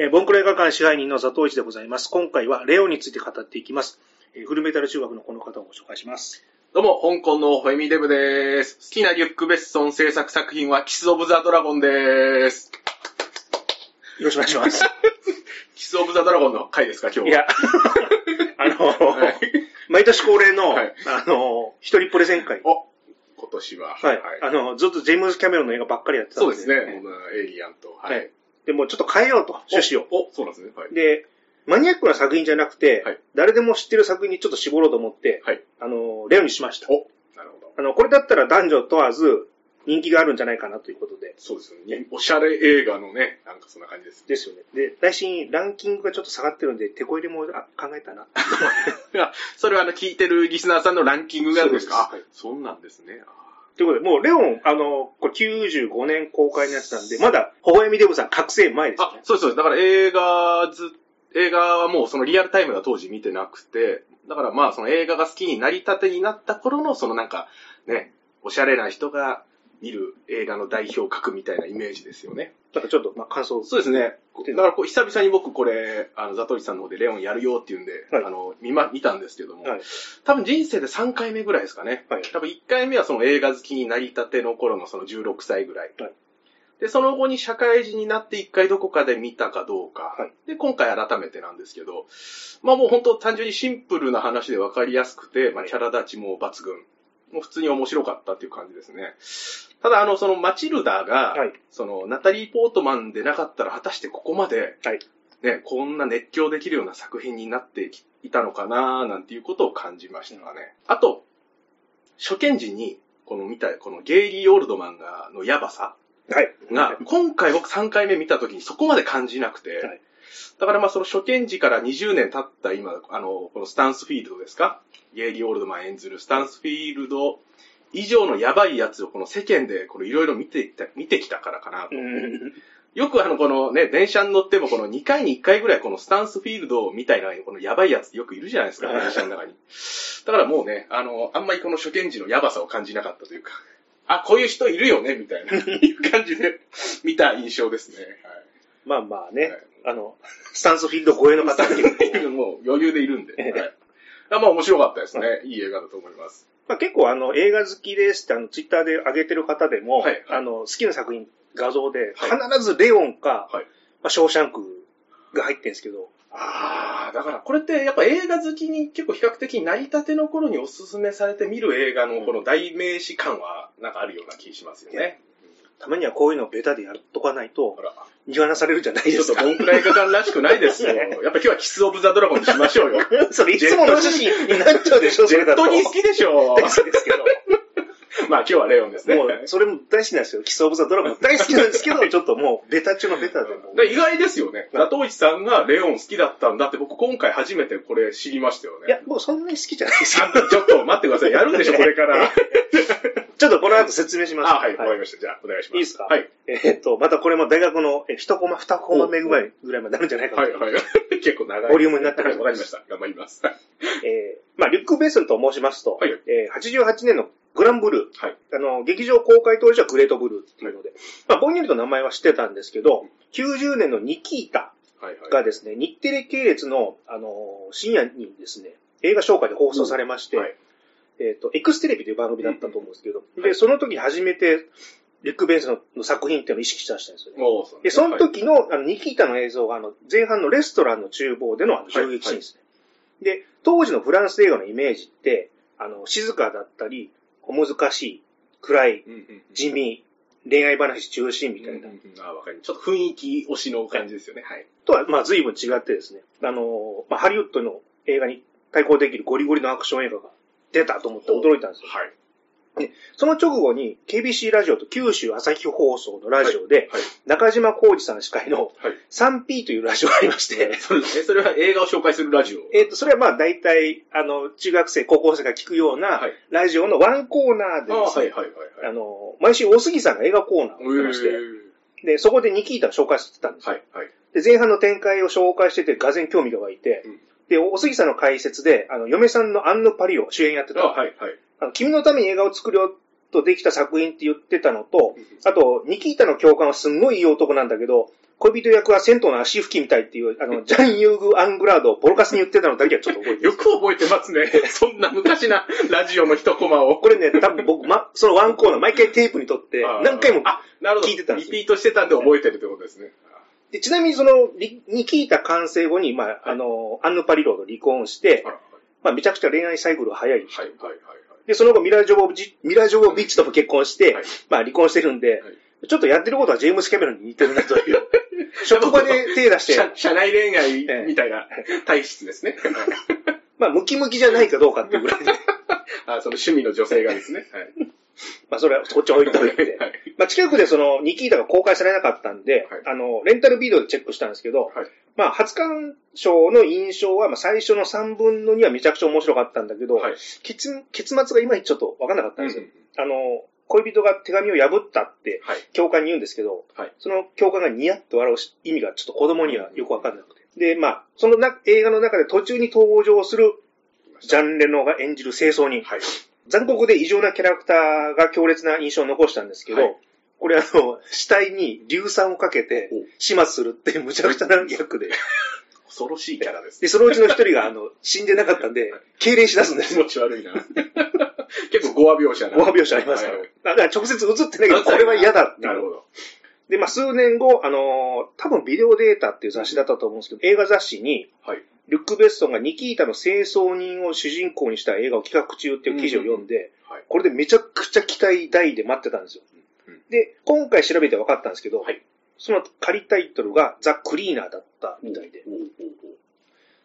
えーボンクラ映画館支配人の佐藤一でございます。今回はレオについて語っていきます。えーフルメタル中学のこの方をご紹介します。どうも、香港のホエミデブです。好きなリュック・ベッソン制作作品はキス・オブ・ザ・ドラゴンです。よろしくお願いします。キス・オブ・ザ・ドラゴンの回ですか、今日は？いや、あのー はい毎年恒例の、はいあのー一人プレゼン会。お、今年は。はい。あの、ずっとジェームズ・キャメロンの映画ばっかりやってたんそうですね。エイリアンと。ははいでもうちょっと変えようと、趣旨を。お、おそうなんですね。はい。で、マニアックな作品じゃなくて、はい誰でも知ってる作品にちょっと絞ろうと思って、はい。あのーレオにしました。お、なるほど。あの、これだったら男女問わず人気があるんじゃないかなということで。そうですね。おしゃれ映画のね、なんかそんな感じです。ですよね。で、来週ランキングがちょっと下がってるんで、手こ入れもあ考えたな。いや、それはあの、聞いてるリスナーさんのランキングがあるんですか？そうですあ、そんなんですね。あということで、もうレオン、あの、これ95年公開のやつなんで、まだ、微笑みデブさん覚醒前ですね、。あそう、そう。だから映画ず、映画はもうそのリアルタイムが当時見てなくて、だからまあその映画が好きになりたてになった頃のそのなんかね、おしゃれな人が見る映画の代表格みたいなイメージですよね。なんかちょっと、まあ、感想。そうですね。だからこう久々に僕これ、あの、ザトリさんの方でレオンやるよっていうんで、はいあの、見ま、見たんですけども、はい多分人生で3回目ぐらいですかね。はい多分1回目はその映画好きになりたての頃のその16歳ぐらい。はいで、その後に社会人になって1回どこかで見たかどうか。はいで、今回改めてなんですけど、まあもう本当単純にシンプルな話で分かりやすくて、まあキャラ立ちも抜群。もう普通に面白かったっていう感じですね。ただあの、そのマチルダが、はい。その、ナタリー・ポートマンでなかったら果たしてここまで、はいね、こんな熱狂できるような作品になっていたのかななんていうことを感じましたね。あと、初見時に、この見た、このゲイリー・オールドマンが、のヤバさはい。が、今回僕3回目見た時にそこまで感じなくて、はいだからまあその初見時から20年経った今、あの、このスタンスフィールドですか？ゲイリー・オールドマン演ずるスタンスフィールド以上のやばいやつをこの世間でこのいろいろ見てきた、見てきたからかなと。うん。よくあの、このね、電車に乗ってもこの2回に1回ぐらいこのスタンスフィールドみたいなこのやばいやつってよくいるじゃないですか、はい電車の中に。だからもうね、あの、あんまりこの初見時のやばさを感じなかったというか、あ、こういう人いるよね、みたいな、いう感じで見た印象ですね。まあまあはい。ね、はいあの、スタンスフィールド超えの方に結構もう余裕でいるんで。はい。あまあ面白かったですね。いい映画だと思います。まあ、結構あの、映画好きですってあの、ツイッターで上げてる方でも、はいはいあの、好きな作品、画像で、はい必ずレオンか、はいまあ、ショーシャンクが入ってるんですけど、ああ、だからこれってやっぱ映画好きに結構比較的成り立ての頃におすすめされて見る映画のこの代名詞感はなんかあるような気しますよね。たまにはこういうのをベタでやっとかないと見放されるじゃないでちょっすか。とボンクラ映画館らしくないですよ。やっぱ今日はキスオブザドラゴンにしましょうよ。それいつもの趣旨になっちゃうでしょ、そジェッれだと。トに好きでしょ大好きですけど。まあ今日はレオンですね。もう、それも大好きなんですよ。キスオブザドラゴン大好きなんですけど、ちょっともう、ベタ中のベタでも意外ですよね。ザトウイチさんがレオン好きだったんだって僕今回初めてこれ知りましたよね。いや、僕そんなに好きじゃないですよ。あちょっと待ってください。やるんでしょ、これから。ちょっとこの後説明します。あ、はい、わかりました。じゃあ、お願いします。いいですか？はい。えーっと、またこれも大学のえ一コマ、二コマ目ぐらいぐらいまでなるんじゃないかなはい、はい。結構長い。ボリュームになってるはいわかりました。頑張ります。はいえーまあ、リュック・ベースルと申しますと、はいえー88年のグランブルー、はいあの、劇場公開当時はグレートブルーっていうので、まあ、ぼんやりと名前は知ってたんですけど、90年のニキータ。がですね、日テレ系列の、あの深夜にですね、映画紹介で放送されまして、はいえっ、と、エクステレビという番組だったと思うんですけど、で、はいその時に初めて、リュック・ベースのの作品っていうのを意識したんですよね。そうで、その時の、あの、ニキータの映像が、あの、前半のレストランの厨房でのあの銃撃シーンですね。で、当時のフランス映画のイメージって、あの、静かだったり、小難しい、暗い、うんうんうん地味、恋愛話中心みたいな。うんうんうんあ、わかります。ちょっと雰囲気推しの感じですよね。はい。とは、まあ、随分違ってですね、あの、まあ、ハリウッドの映画に対抗できるゴリゴリのアクション映画が出たと思って驚いたんですよ。はい。その直後に KBC ラジオと九州朝日放送のラジオで、はい。中島浩二さん司会のはい。3P というラジオがありまして、そそれは映画を紹介するラジオ。えっ、と、それはまあ大体、あの、中学生、高校生が聞くようなはい、ラジオのワンコーナーであですね、はいはいはいはい。あの、毎週大杉さんが映画コーナーをやってまして、で、そこでニキータを紹介してたんですよ。はいはい。で、前半の展開を紹介してて、がぜん興味が湧いて、うんで、大杉さんの解説で、あの、嫁さんのアンヌ・パリを主演やってあ、た。はいはい。あの君のために映画を作るよとできた作品って言ってたのとうん、あと、ニキータの教官はすんごいいい男なんだけど、恋人役は銭湯の足拭きみたいっていう、あの、ジャン・ユーグ・アングラードをボロカスに言ってたのだけはちょっと覚えてる。よく覚えてますね。そんな昔なラジオの一コマを。これね、多分僕、ま、そのワンコーナー毎回テープに撮って、何回もあ、なるほど。聞いてたんですよリピートしてたんで覚えてるってことですね。でちなみにその、リに聞いた完成後に、まあ、あの、アンヌ・パリローと離婚してまあ、めちゃくちゃ恋愛サイクルが早い。はい、はい、はい、はい。で、その後ミラ・ジョボミラ・ジョボビッチとも結婚して、はいまあ、離婚してるんで、はいちょっとやってることはジェームス・キャメロンに似てるなという。職場で手出して、社社内恋愛みたいな体質ですね。まあ、ムキムキじゃないかどうかっていうぐらいで、あその趣味の女性がですね。はい。まあ、それはこっち置いといて。はい。まあ、近くでその、ニキータが公開されなかったんで、はいあの、レンタルビデオでチェックしたんですけど、はいまあ、初鑑賞の印象は、まあ、最初の3分の2はめちゃくちゃ面白かったんだけど、はい。結結末がいまいちちょっとわかんなかったんですよ。うんあの、恋人が手紙を破ったって、はい。教官に言うんですけど、はいその教官がニヤッと笑うし意味がちょっと子供にはよくわかんなくて。で、まあ、そのな映画の中で途中に登場するジャン・レノが演じる清掃人。はい。残酷で異常なキャラクターが強烈な印象を残したんですけど、はいこれあの、死体に硫酸をかけてお始末するっていう無茶苦茶な役で。恐ろしいキャラですで、そのうちの一人があの、死んでなかったんで、痙攣しだすんですよ。気持ち悪いな。結構語話描写な。ご話描写ありますから。はいだから直接映ってないけど、これは嫌だってなるほど。で、まあ、数年後、あのー多分ビデオデータっていう雑誌だったと思うんですけど、映画雑誌に、はい。ルック・ベッソンがニキータの清掃人を主人公にした映画を企画中っていう記事を読んで、はい。これでめちゃくちゃ期待大で待ってたんですよ。うん。で、今回調べて分かったんですけど、はい。その仮タイトルがザ・クリーナーだったみたいで。おうおう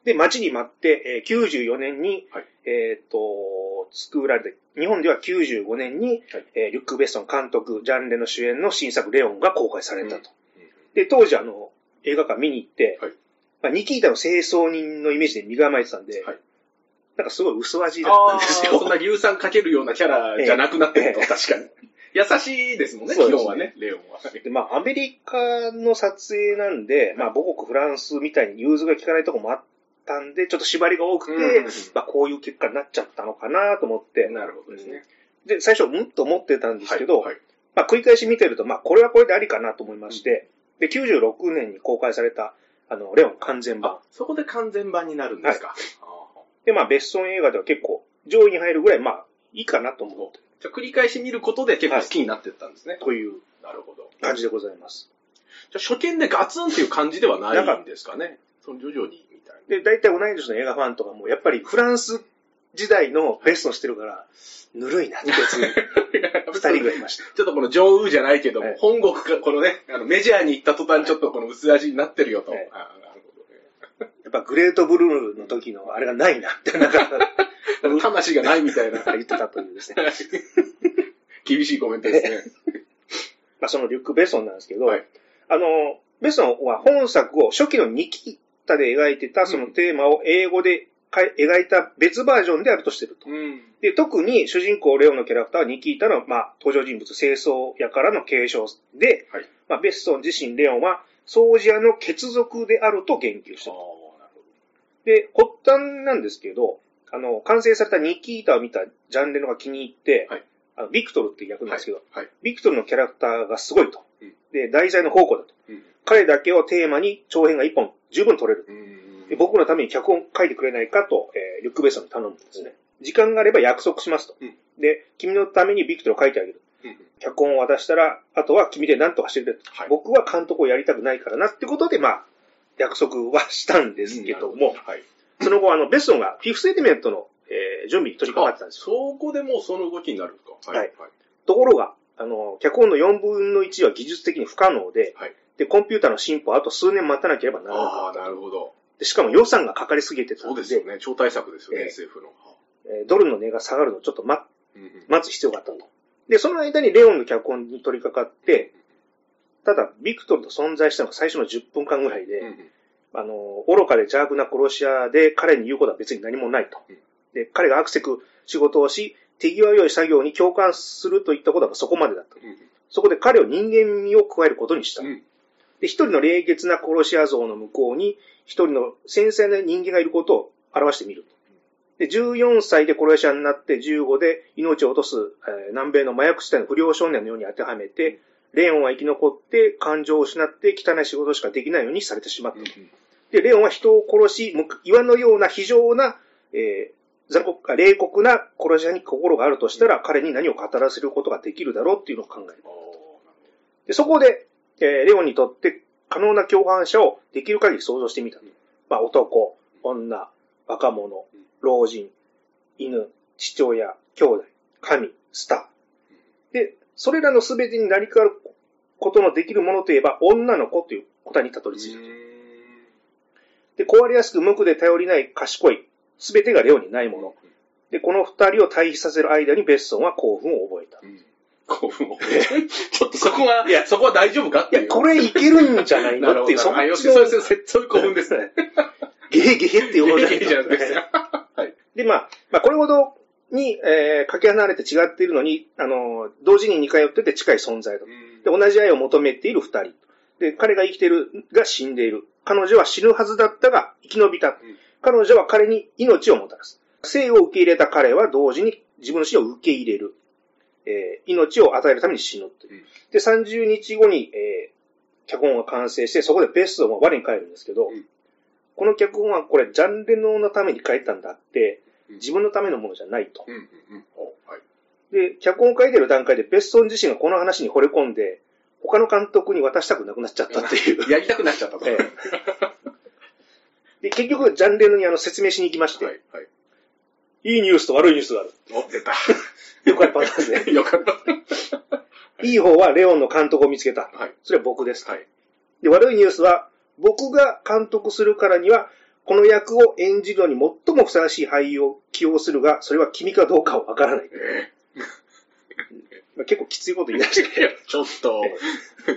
で、待ちに待って、えー94年に、はい。えっ、と、作られて、日本では95年に、はい。えーリュック・ベッソン監督、ジャンレの主演の新作レオンが公開されたと。うん。うん。で、当時あの、映画館見に行って、はいまあ、ニキータの清掃人のイメージで身構えてたんで、はい。なんかすごい薄味だったんですよ。そんな硫酸かけるようなキャラじゃなくなってると、ええ。確かに。優しいですもんね、そうですね。基本はね、レオンは。で、まあ、アメリカの撮影なんで、まあ、母国フランスみたいに融通が効かないとこもあったんで、ちょっと縛りが多くて、うんまあ、こういう結果になっちゃったのかなと思って、なるほどですね。で、最初、うんと思ってたんですけど、はい。はいまあ、繰り返し見てると、まあ、これはこれでありかなと思いまして、で、96年に公開された、あの、レオン完全版あ。、そこで完全版になるんですか？あで、まあ、別村映画では結構、上位に入るぐらい、まあ、いいかなと思って、ーじゃあ繰り返し見ることで結構好きになってったんですね。というなるほど。感じでございます。じゃあ初見でガツンっていう感じではないんですかね。その徐々にみたいで、大体同い年の映画ファンとかも、やっぱりフランス時代のベストをしてるから、ぬるいなってやつ、な。二人ぐらいいました。ちょっとこの上ウじゃないけども、はい本国か、このね、あのメジャーに行った途端ちょっとこの薄味になってるよと。はいあなるほどね。やっぱグレートブルーの時のあれがないなって、なんか、魂がないみたいな。言ってたというですね。厳しいコメントですね。まあ、そのリュック・ベッソンなんですけど、はいあの、ベッソンは本作を初期のニキータで描いてたそのテーマを英語で描いた別バージョンであるとしてると。うん。で、特に主人公レオのキャラクターはニキータの、まあ、登場人物、清掃屋からの継承で、はいまあ、ベッソン自身レオンは掃除屋の血族であると言及したと。で、発端なんですけど、あの、完成されたニキータを見たジャンレノが気に入って、はいあのビクトルっていう役ど。なんですけど、はい。ビクトルのキャラクターがすごいと。うんで、題材の宝庫だと。うん彼だけをテーマに長編が一本十分取れる。僕のために脚本書いてくれないかと、えーリュック・ベッソンに頼むんですね。時間があれば約束しますと。うんで、君のためにビクトルを書いてあげる。うん脚本を渡したら、あとは君で何とかしてくれと。はい僕は監督をやりたくないからなってことで、まあ、約束はしたんですけども、はい。その後、あの、ベッソンがフィフスエレメントの、えー準備に取り掛かってたんですよ。そこでもうその動きになるんですかはいはい。ところが、あの、脚本の4分の1は技術的に不可能で、はいで、コンピューターの進歩はあと数年待たなければならなああ、かったなるほど。で。しかも予算がかかりすぎてたので、そうですよね。超大作ですよね、ええ SF の。えードルの値が下がるのをちょっと待うんうん待つ必要があったと。で、その間にレオンの脚本に取り掛かって、ただ、ビクトルと存在したのが最初の10分間ぐらいで、うんうんあの、愚かで邪悪な殺し屋で彼に言うことは別に何もないとうん。で、彼がアクセク仕事をし、手際良い作業に共感するといったことはそこまでだった。うんそこで彼を人間味を加えることにした。うんで、一人の冷血な殺し屋像の向こうに、一人の繊細な人間がいることを表してみる。で、14歳で殺し屋になって、15で命を落とす、えー南米の麻薬地帯の不良少年のように当てはめて、レオンは生き残って感情を失って汚い仕事しかできないようにされてしまった。で、レオンは人を殺し、岩のような非常な、えー、残酷か冷酷な殺し屋に心があるとしたら、彼に何を語らせることができるだろうっていうのを考える。でそこで、えー、レオンにとって可能な共犯者をできる限り想像してみた。まあ、男、女、若者、老人、犬、父親、兄弟、神、スター。で、それらの全てに成り代わることのできるものといえば、女の子という答えにたどり着いた。で、壊れやすく無垢で頼りない賢い、全てがレオにないもの。で、この二人を対比させる間にベッソンは興奮を覚えた。興奮を。ちょっとそこは、いや、そこは大丈夫か？っていや、これいけるんじゃないの？っていう、そっちの。そういう、そういう興奮ですね。ゲヘゲヘっていうものじゃないですか。はい。で、まあ、まあ、これほどに、えー、かけ離れて違っているのに、あの、同時に似通ってて近い存在だと。で、同じ愛を求めている二人。で、彼が生きているが死んでいる。彼女は死ぬはずだったが生き延びた。彼女は彼に命をもたらす。生を受け入れた彼は同時に自分の死を受け入れる。えー、命を与えるために死ぬという。で、30日後に、えー、脚本が完成して、そこでベストを我に返るんですけど、うん、この脚本はこれ、ジャンレノのために書いたんだって、自分のためのものじゃないと。で、脚本を書いてる段階でベストン自身がこの話に惚れ込んで、他の監督に渡したくなくなっちゃったっていう。やりたくなっちゃったと。えで、結局、ジャンレノにあの説明しに行きまして、はいはい、いいニュースと悪いニュースがある。お、出た。よかったですね。よかった。いい方はレオンの監督を見つけた。はい。それは僕です。はい。で、悪いニュースは、僕が監督するからには、この役を演じるのに最もふさわしい俳優を起用するが、それは君かどうかはわからない。えー、結構きついこと言い出して。ちょっと、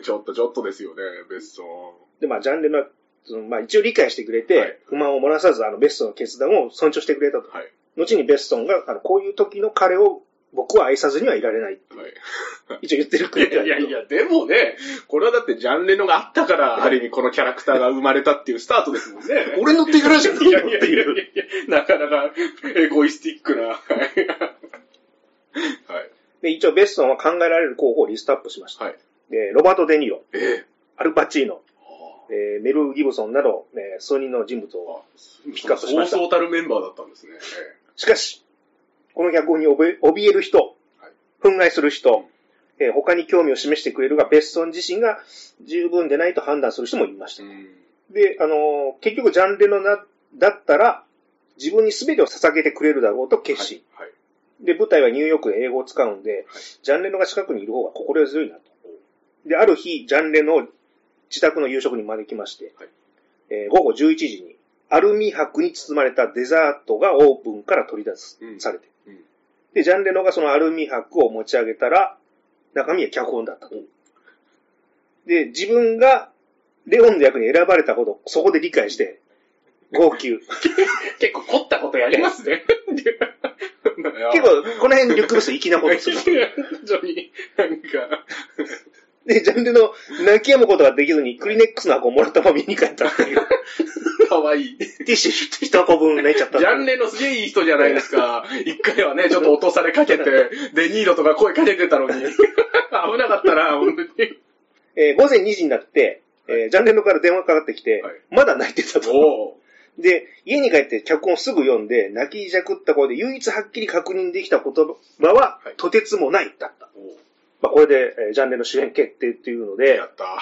ちょっと、ちょっとですよね、ベストン。で、まあ、ジャンルの、そのまあ、一応理解してくれて、はい、不満を漏らさず、あの、ベストの決断を尊重してくれたと。はい、後にベストンが、あの、こういう時の彼を僕は愛さずにはいられない。はい。一応言ってるくれいやいや、でもね、これはだってジャンレノがあったから、ある意味このキャラクターが生まれたっていうスタートですもんね。俺の手柄じゃないよっていう。なかなかエゴイスティックな。はい。で、一応ベッソンは考えられる候補をリストアップしました。はい。で、ロバート・デ・ニーロ。えー、アルパチーノ。えー、メル・ギブソンなど、えー、数人の人物をピックアップしました。そうそうたるメンバーだったんですね。しかし、この脚本に怯える人、憤慨する人、えー、他に興味を示してくれるが、ベッソン自身が十分でないと判断する人もいました。で、あのー、結局ジャンレのな、だったら、自分に全てを捧げてくれるだろうと決心。はい。はい、で、舞台はニューヨークで英語を使うんで、はい、ジャンレノが近くにいる方が心強いなと。で、ある日、ジャンレノを自宅の夕食に招きまして、えー、午後11時に、アルミ箔に包まれたデザートがオープンから取り出す、うん、されて、で、ジャンレノがそのアルミ箔を持ち上げたら、中身は脚本だったと。で、自分がレオンの役に選ばれたこと、そこで理解して、号泣。結構凝ったことやりますね。結構、この辺リュックブス粋なことする。なんか。で、ジャンルの泣き止むことができずに、クリネックスの箱をもらったまま見に帰ったっていう。かわいい。ティッシュ一箱分泣いちゃった。ジャンレのすげえいい人じゃないですか。一回はね、ちょっと落とされかけて、デニーロとか声かけてたのに。危なかったな、本当に。えー、午前2時になって、えー、ジャンレノから電話かかってきて、はい、まだ泣いてたと。で、家に帰って脚本をすぐ読んで、泣きじゃくった声で唯一はっきり確認できた言葉は、はい、とてつもないだった。まあ、これで、えー、ジャンレの主演決定っていうので、やった。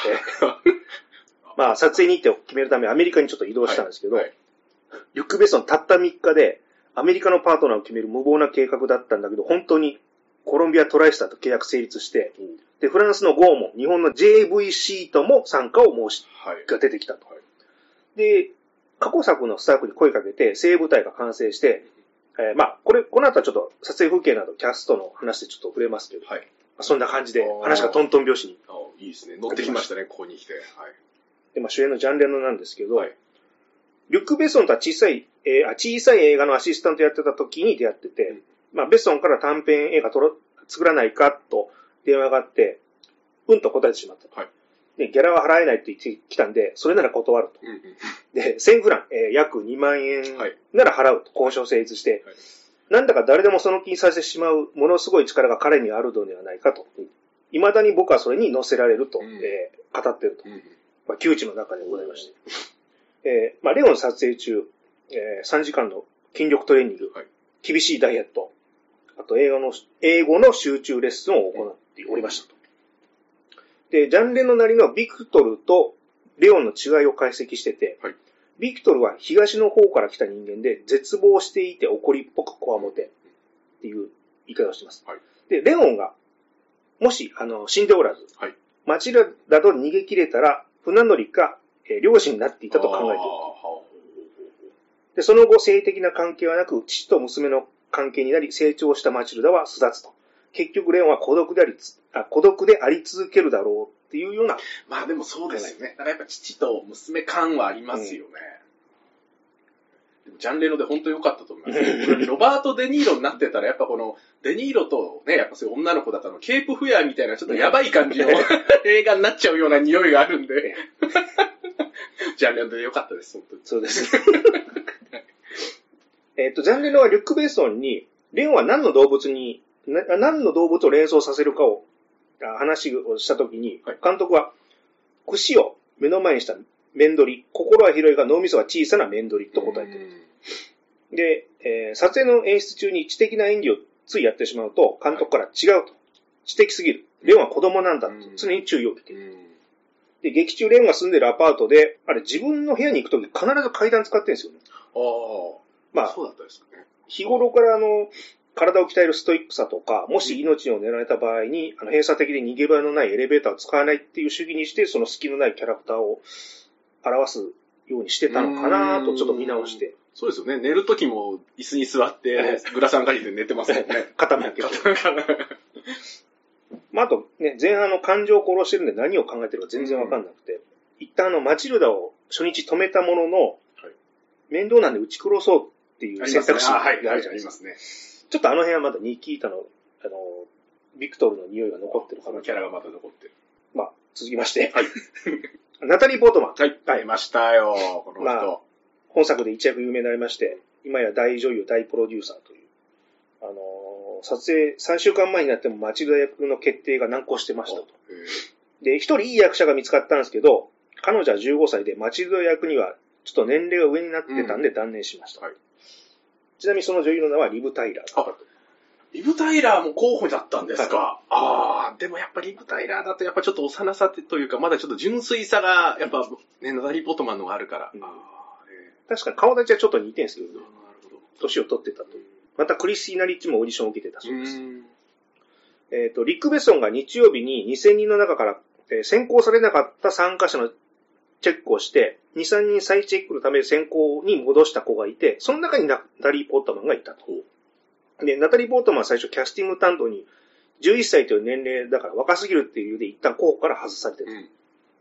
えー、まあ、撮影日程を決めるためアメリカにちょっと移動したんですけど、はいはい、リュック・ベッソンたった3日で、アメリカのパートナーを決める無謀な計画だったんだけど、本当にコロンビアトライスターと契約成立して、うん、で、フランスのゴーモン、日本の JVC とも参加を申し、はい、が出てきたと。で、過去作のスタッフに声かけて、精鋭部隊が完成して、えー、まあ、これ、この後はちょっと撮影風景などキャストの話でちょっと触れますけど、はい、そんな感じで話がトントン拍子に。いいですね。乗ってきましたね、ここに来て。はい。で、まあ主演のジャンレノなんですけど、はい、リュック・ベッソンとは小さい、えー、小さい映画のアシスタントやってた時に出会ってて、うん、まあベッソンから短編映画撮ろ作らないかと電話があって、うんと答えてしまった。はい。で、ギャラは払えないと言ってきたんで、それなら断ると。うんうん、で、1000フラン、えー、約2万円なら払うと交渉成立して、はいなんだか誰でもその気にさせてしまうものすごい力が彼にあるのではないかと未だに僕はそれに乗せられると、うんえー語っていると。うん。まあ、窮地の中でございまして。えーまあ、レオン撮影中、えー3時間の筋力トレーニング、はい厳しいダイエット、あと英語の、英語の集中レッスンを行っておりましたと。で、ジャンレのなりのビクトルとレオンの違いを解析してて、はいビクトルは東の方から来た人間で、絶望していて怒りっぽくこわもてっていう言い方をしています。はいで、レオンが、もし、あの、死んでおらず、はいマチルダと逃げ切れたら、船乗りか、えー漁師になっていたと考えている。で、その後、性的な関係はなく、父と娘の関係になり、成長したマチルダは巣立つと。結局、レオンは孤独でありつ、あ孤独であり続けるだろうっていうような、まあでもそうですよね。だからやっぱ父と娘感はありますよね。でもジャンレノで本当良かったと思います。ロバート・デ・ニーロになってたら、やっぱこの、デ・ニーロとね、やっぱそういう女の子だったの、ケープ・フィアーみたいなちょっとやばい感じの 映画になっちゃうような匂いがあるんで、ジャンレノで良かったです、本当に。そうです。えっと、ジャンレノはリュック・ベーソンに、レオンは何の動物に、な何の動物を連想させるかを、あ話をしたときにはい、監督は、串を目の前にした面取り、心は広いが脳みそは小さな面取りと答えている。で、えー撮影の演出中に知的な演技をついやってしまうと、監督から違うと。知的すぎる。レオンは子供なんだとうん常に注意を受けている。うんで、劇中レオンが住んでるアパートで、あれ自分の部屋に行くとき必ず階段使ってるんですよね。ああ、まあ、そうだったですかね。日頃からあの、体を鍛えるストイックさとか、もし命を狙われた場合に、あの、閉鎖的で逃げ場のないエレベーターを使わないっていう主義にして、その隙のないキャラクターを表すようにしてたのかなとちょっと見直して、そうですよね。寝るときも椅子に座って、グラサン借りて寝てますもんね。肩も開けて。まあ、あとね、前半の感情を殺してるんで何を考えてるか全然わかんなくて、一旦あの、マチルダを初日止めたものの、はい面倒なんで打ち殺そうっていう選択肢があるじゃないですか。ますね。ちょっとあの辺はまだニキータの、あの、ビクトルの匂いが残ってるかな。キャラがまだ残ってる。まあ、続きまして。はい。ナタリー・ポートマン。はい。はい出ましたよ、この人。まあ本作で一躍有名になりまして、今や大女優、大プロデューサーという。あのー撮影3週間前になってもマチルダ役の決定が難航してましたと。へで、一人いい役者が見つかったんですけど、彼女は15歳でマチルダ役にはちょっと年齢が上になってたんで断念しました。はいちなみにその女優の名はリブ・タイラー。あリブ・タイラーも候補だったんですか？ああ、でもやっぱリブ・タイラーだとやっぱちょっと幼さというか、まだちょっと純粋さが、やっぱね、ナタリー・ポットマンのがあるから。うんああ、え確かに顔立ちはちょっと似てるんですけどえ、なるほど。年を取ってたと。またクリスティーナ・リッチもオーディションを受けてたそうです。ん。えっ、と、リック・ベッソンが日曜日に2000人の中から、えー選考されなかった参加者のチェックをして、2、3人再チェックのため選考に戻した子がいて、その中にナタリー・ポートマンがいたと。で、ナタリー・ポートマンは最初キャスティング担当に、11歳という年齢だから若すぎるっていう理由で一旦候補から外されてる。うん。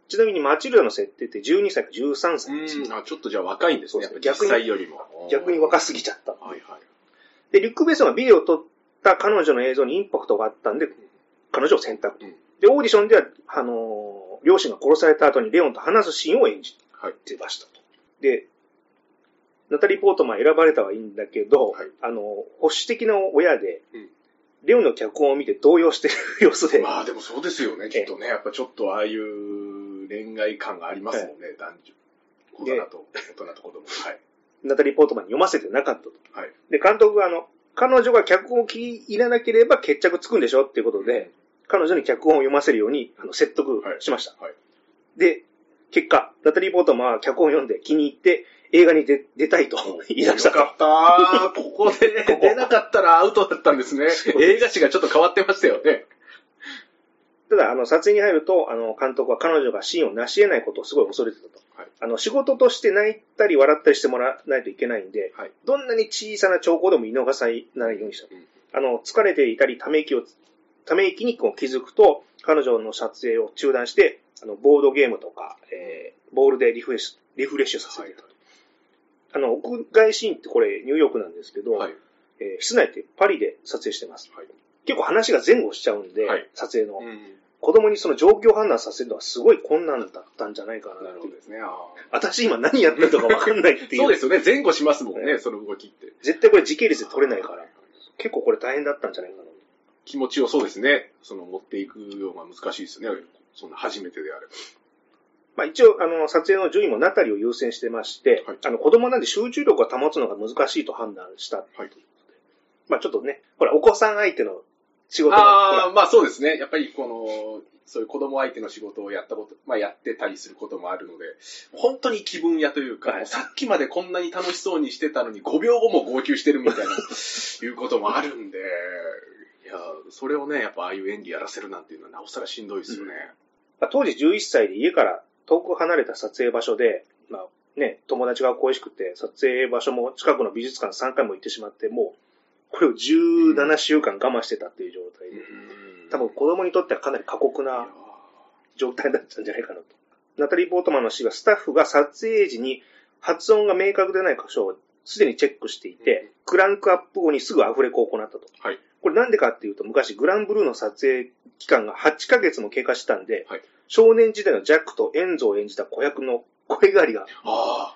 ちなみにマチルダの設定って12歳か13歳ですようん、あちょっとじゃあ若いんですね。そうやっぱ実際よりも。逆に若すぎちゃった。はいはい。で、リュック・ベッソンがビデオを撮った彼女の映像にインパクトがあったんで、彼女を選択。うんで、オーディションでは、あのー両親が殺された後にレオンと話すシーンを演じはい。てましたと。で、ナタリー・ポートマン選ばれたはいいんだけど、はいあの、保守的な親で、うんレオンの脚本を見て動揺してる様子で、まあでもそうですよね、きっとね。やっぱちょっとああいう恋愛感がありますもんね、男女。小で人と大人と子供。はい。ナタリー・ポートマンに読ませてなかったと。はい。で、監督があの、彼女が脚本を気に入らなければ決着つくんでしょっていうことで、彼女に脚本を読ませるようにあの説得しました。はい。で、結果、ナタリー・ポートマンは脚本を読んで気に入って映画に出出たいと言い出したと。よかったー。ここで 出なかったらアウトだったんですね。映画史がちょっと変わってましたよね。ただ、あの、撮影に入ると、あの、監督は彼女がシーンを成し得ないことをすごい恐れてたと。はいあの、仕事として泣いたり笑ったりしてもらわないといけないんで、はいどんなに小さな兆候でも見逃さないようにしたと。うんあの、疲れていたり、ため息を、ため息にこう気づくと、彼女の撮影を中断して、あの、ボードゲームとか、えー、ボールでリフレッシュ、リフレッシュさせていたと。あの、屋外シーンってこれニューヨークなんですけど、はい。えー室内ってパリで撮影してます。はい。結構話が前後しちゃうんで、はい撮影の。うん。子供にその状況判断させるのはすごい困難だったんじゃないかななるほどですね。あ私今何やってるのかわかんないってーいう。そうですよね。前後しますもんねね、その動きって。絶対これ時系列で撮れないから。結構これ大変だったんじゃないかな。気持ちをそうですね、その持っていくようが難しいですね。そんな初めてであれば。まあ一応、あの、撮影の順位もナタリを優先してまして、はいあの、子供なんで集中力を保つのが難しいと判断した。はいまあちょっとね、ほら、お子さん相手の仕事が、ああ、まあそうですね。やっぱりこの、そういう子供相手の仕事をやったこと、まあやってたりすることもあるので、本当に気分屋というか、はいさっきまでこんなに楽しそうにしてたのに5秒後も号泣してるみたいな、いうこともあるんで、いや、それをね、やっぱああいう演技やらせるなんていうのはなおさらしんどいですよね。まあ当時11歳で家から遠く離れた撮影場所で、まあね、友達が恋しくて、撮影場所も近くの美術館3回も行ってしまって、もう、これを17週間我慢してたっていう状態で、多分子供にとってはかなり過酷な状態だったんじゃないかなと。ナタリー・ポートマンの氏はスタッフが撮影時に発音が明確でない箇所をすでにチェックしていて、クランクアップ後にすぐアフレコを行ったと。はい。これなんでかっていうと、昔グランブルーの撮影期間が8ヶ月も経過したんで、はい少年時代のジャックとエンゾを演じた子役の声変わりがああ、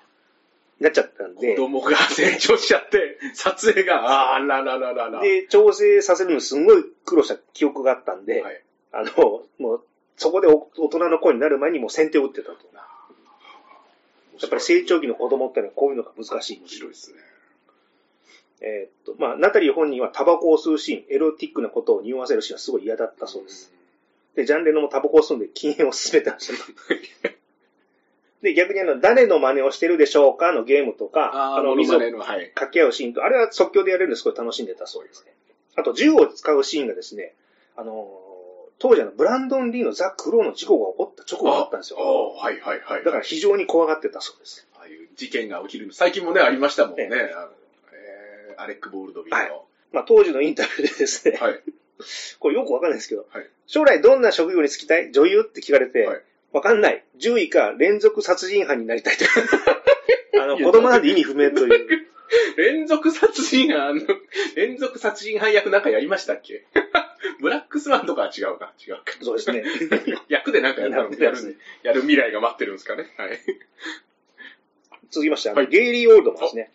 なっちゃったんで、子供が成長しちゃって、撮影が、ああららららら。で、調整させるのにすごい苦労した記憶があったんで、はいあの、もう、そこでお大人の子になる前にもう先手を打ってたと。やっぱり成長期の子供ってのはこういうのが難しい。面白いですね。えーっと、まあ、ナタリー本人はタバコを吸うシーン、エロティックなことを匂わせるシーンはすごい嫌だったそうです。で、ジャンレノもタバコを吸うんで禁煙を進めてました。で、逆にあの、誰の真似をしてるでしょうかのゲームとか、ああ、の、水を。掛け合うシーンと、あれは即興でやれるんですごい楽しんでたそうですね。あと、銃を使うシーンがですね、あのー当時あの、ブランドン・リーのザ・クローの事故が起こった直後だったんですよ。ああ、はいはいはい。だから非常に怖がってたそうです。ああいう事件が起きるの。最近もね、ありましたもんね。えーアレック・ボールドビーの。はいまあ、当時のインタビューでですね、はい。これよくわかんないですけど、はい将来どんな職業に就きたい？女優って聞かれて、はいわかんない。10位か連続殺人犯になりたいと。あの、子供なんで意味不明という。連続殺人犯、あの、連続殺人犯役なんかやりましたっけ？ブラックスワンとかは違うか。違うか。そうですね。役でなんかやるやってやますねる、やる未来が待ってるんですかね？はい。続きまして、あのはいゲイリー・オールドマンですね。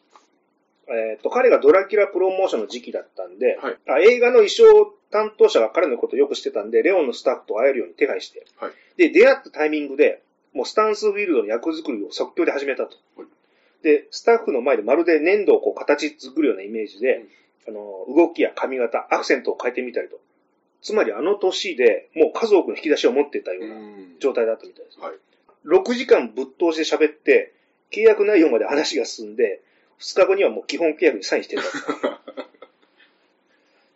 えっ、と、彼がドラキュラプロモーションの時期だったんで、はいあ映画の衣装担当者が彼のことをよくしてたんで、レオンのスタッフと会えるように手配して、はいで、出会ったタイミングで、もうスタンスフィールドの役作りを即興で始めたと。はいで、スタッフの前でまるで粘土をこう形作るようなイメージで、あの、動きや髪型、アクセントを変えてみたりと。つまりあの年でもう数多くの引き出しを持っていたような状態だったみたいです。はい。6時間ぶっ通して喋って、契約内容まで話が進んで、2日後にはもう基本契約にサインしてた。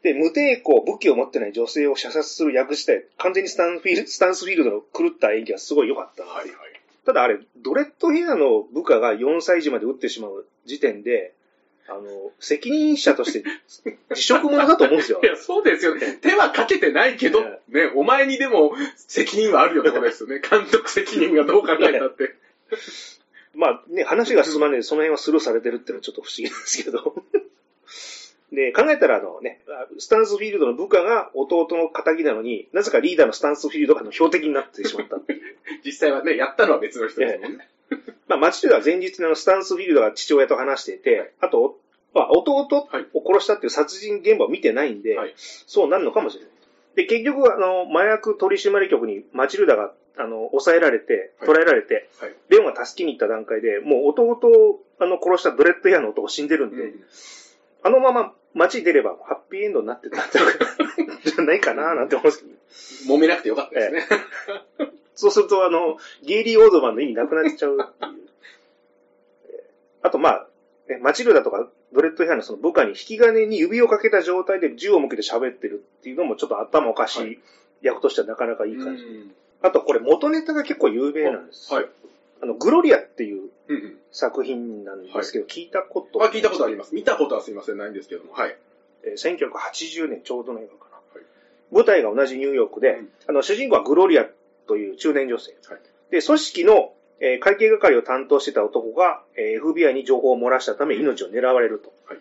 で、無抵抗、武器を持ってない女性を射殺する役自体、完全にスタンフィールスタンスフィールドの狂った演技がすごい良かった。はいはい。ただあれ、ドレッドヘアの部下が4歳児まで撃ってしまう時点で、あの、責任者として辞職者だと思うんですよ い。や、そうですよね。手はかけてないけど、ね、お前にでも責任はあるよってことですよね。監督責任がどう考えたって。まあね、話が進まないでその辺はスルーされてるっていうのはちょっと不思議なんですけど。で、考えたらあのね、スタンスフィールドの部下が弟の仇なのに、なぜかリーダーのスタンスフィールドが標的になってしまったっていう。実際はね、やったのは別の人ですもんね。まあ、町では前日のスタンスフィールドが父親と話していて、あと、まあ、弟を殺したっていう殺人現場を見てないんで、はいそうなるのかもしれない。で、結局、あの、麻薬取締局にマチルダが、あの、抑えられて、はい。捕らえられて、はい。レオンが助けに行った段階で、もう弟を、あの、殺したドレッドヘアの男死んでるんで、うん。あのまま街に出ればハッピーエンドになってたんじゃないかななんて思うんですけど、揉めなくてよかったですね。そうすると、あの、ゲイリー・オードマンの意味なくなっちゃうっていう。えーあと、まあ、ね、マチルダとかドレッドヘアのその部下に引き金に指をかけた状態で銃を向けて喋ってるっていうのもちょっと頭おかしはいい。役としてはなかなかいい感じ。うんあと、これ元ネタが結構有名なんです。はい。あの、グロリアっていううんうん。作品なんですけど、聞いたことあ、聞いたことあります。見たことはすいません、ないんですけども。はい。えー1980年ちょうどの映画かな。はい舞台が同じニューヨークで、うんあの、主人公はグロリアという中年女性。はいで、組織の、えー会計係を担当してた男が、えー FBI に情報を漏らしたため命を狙われると。はい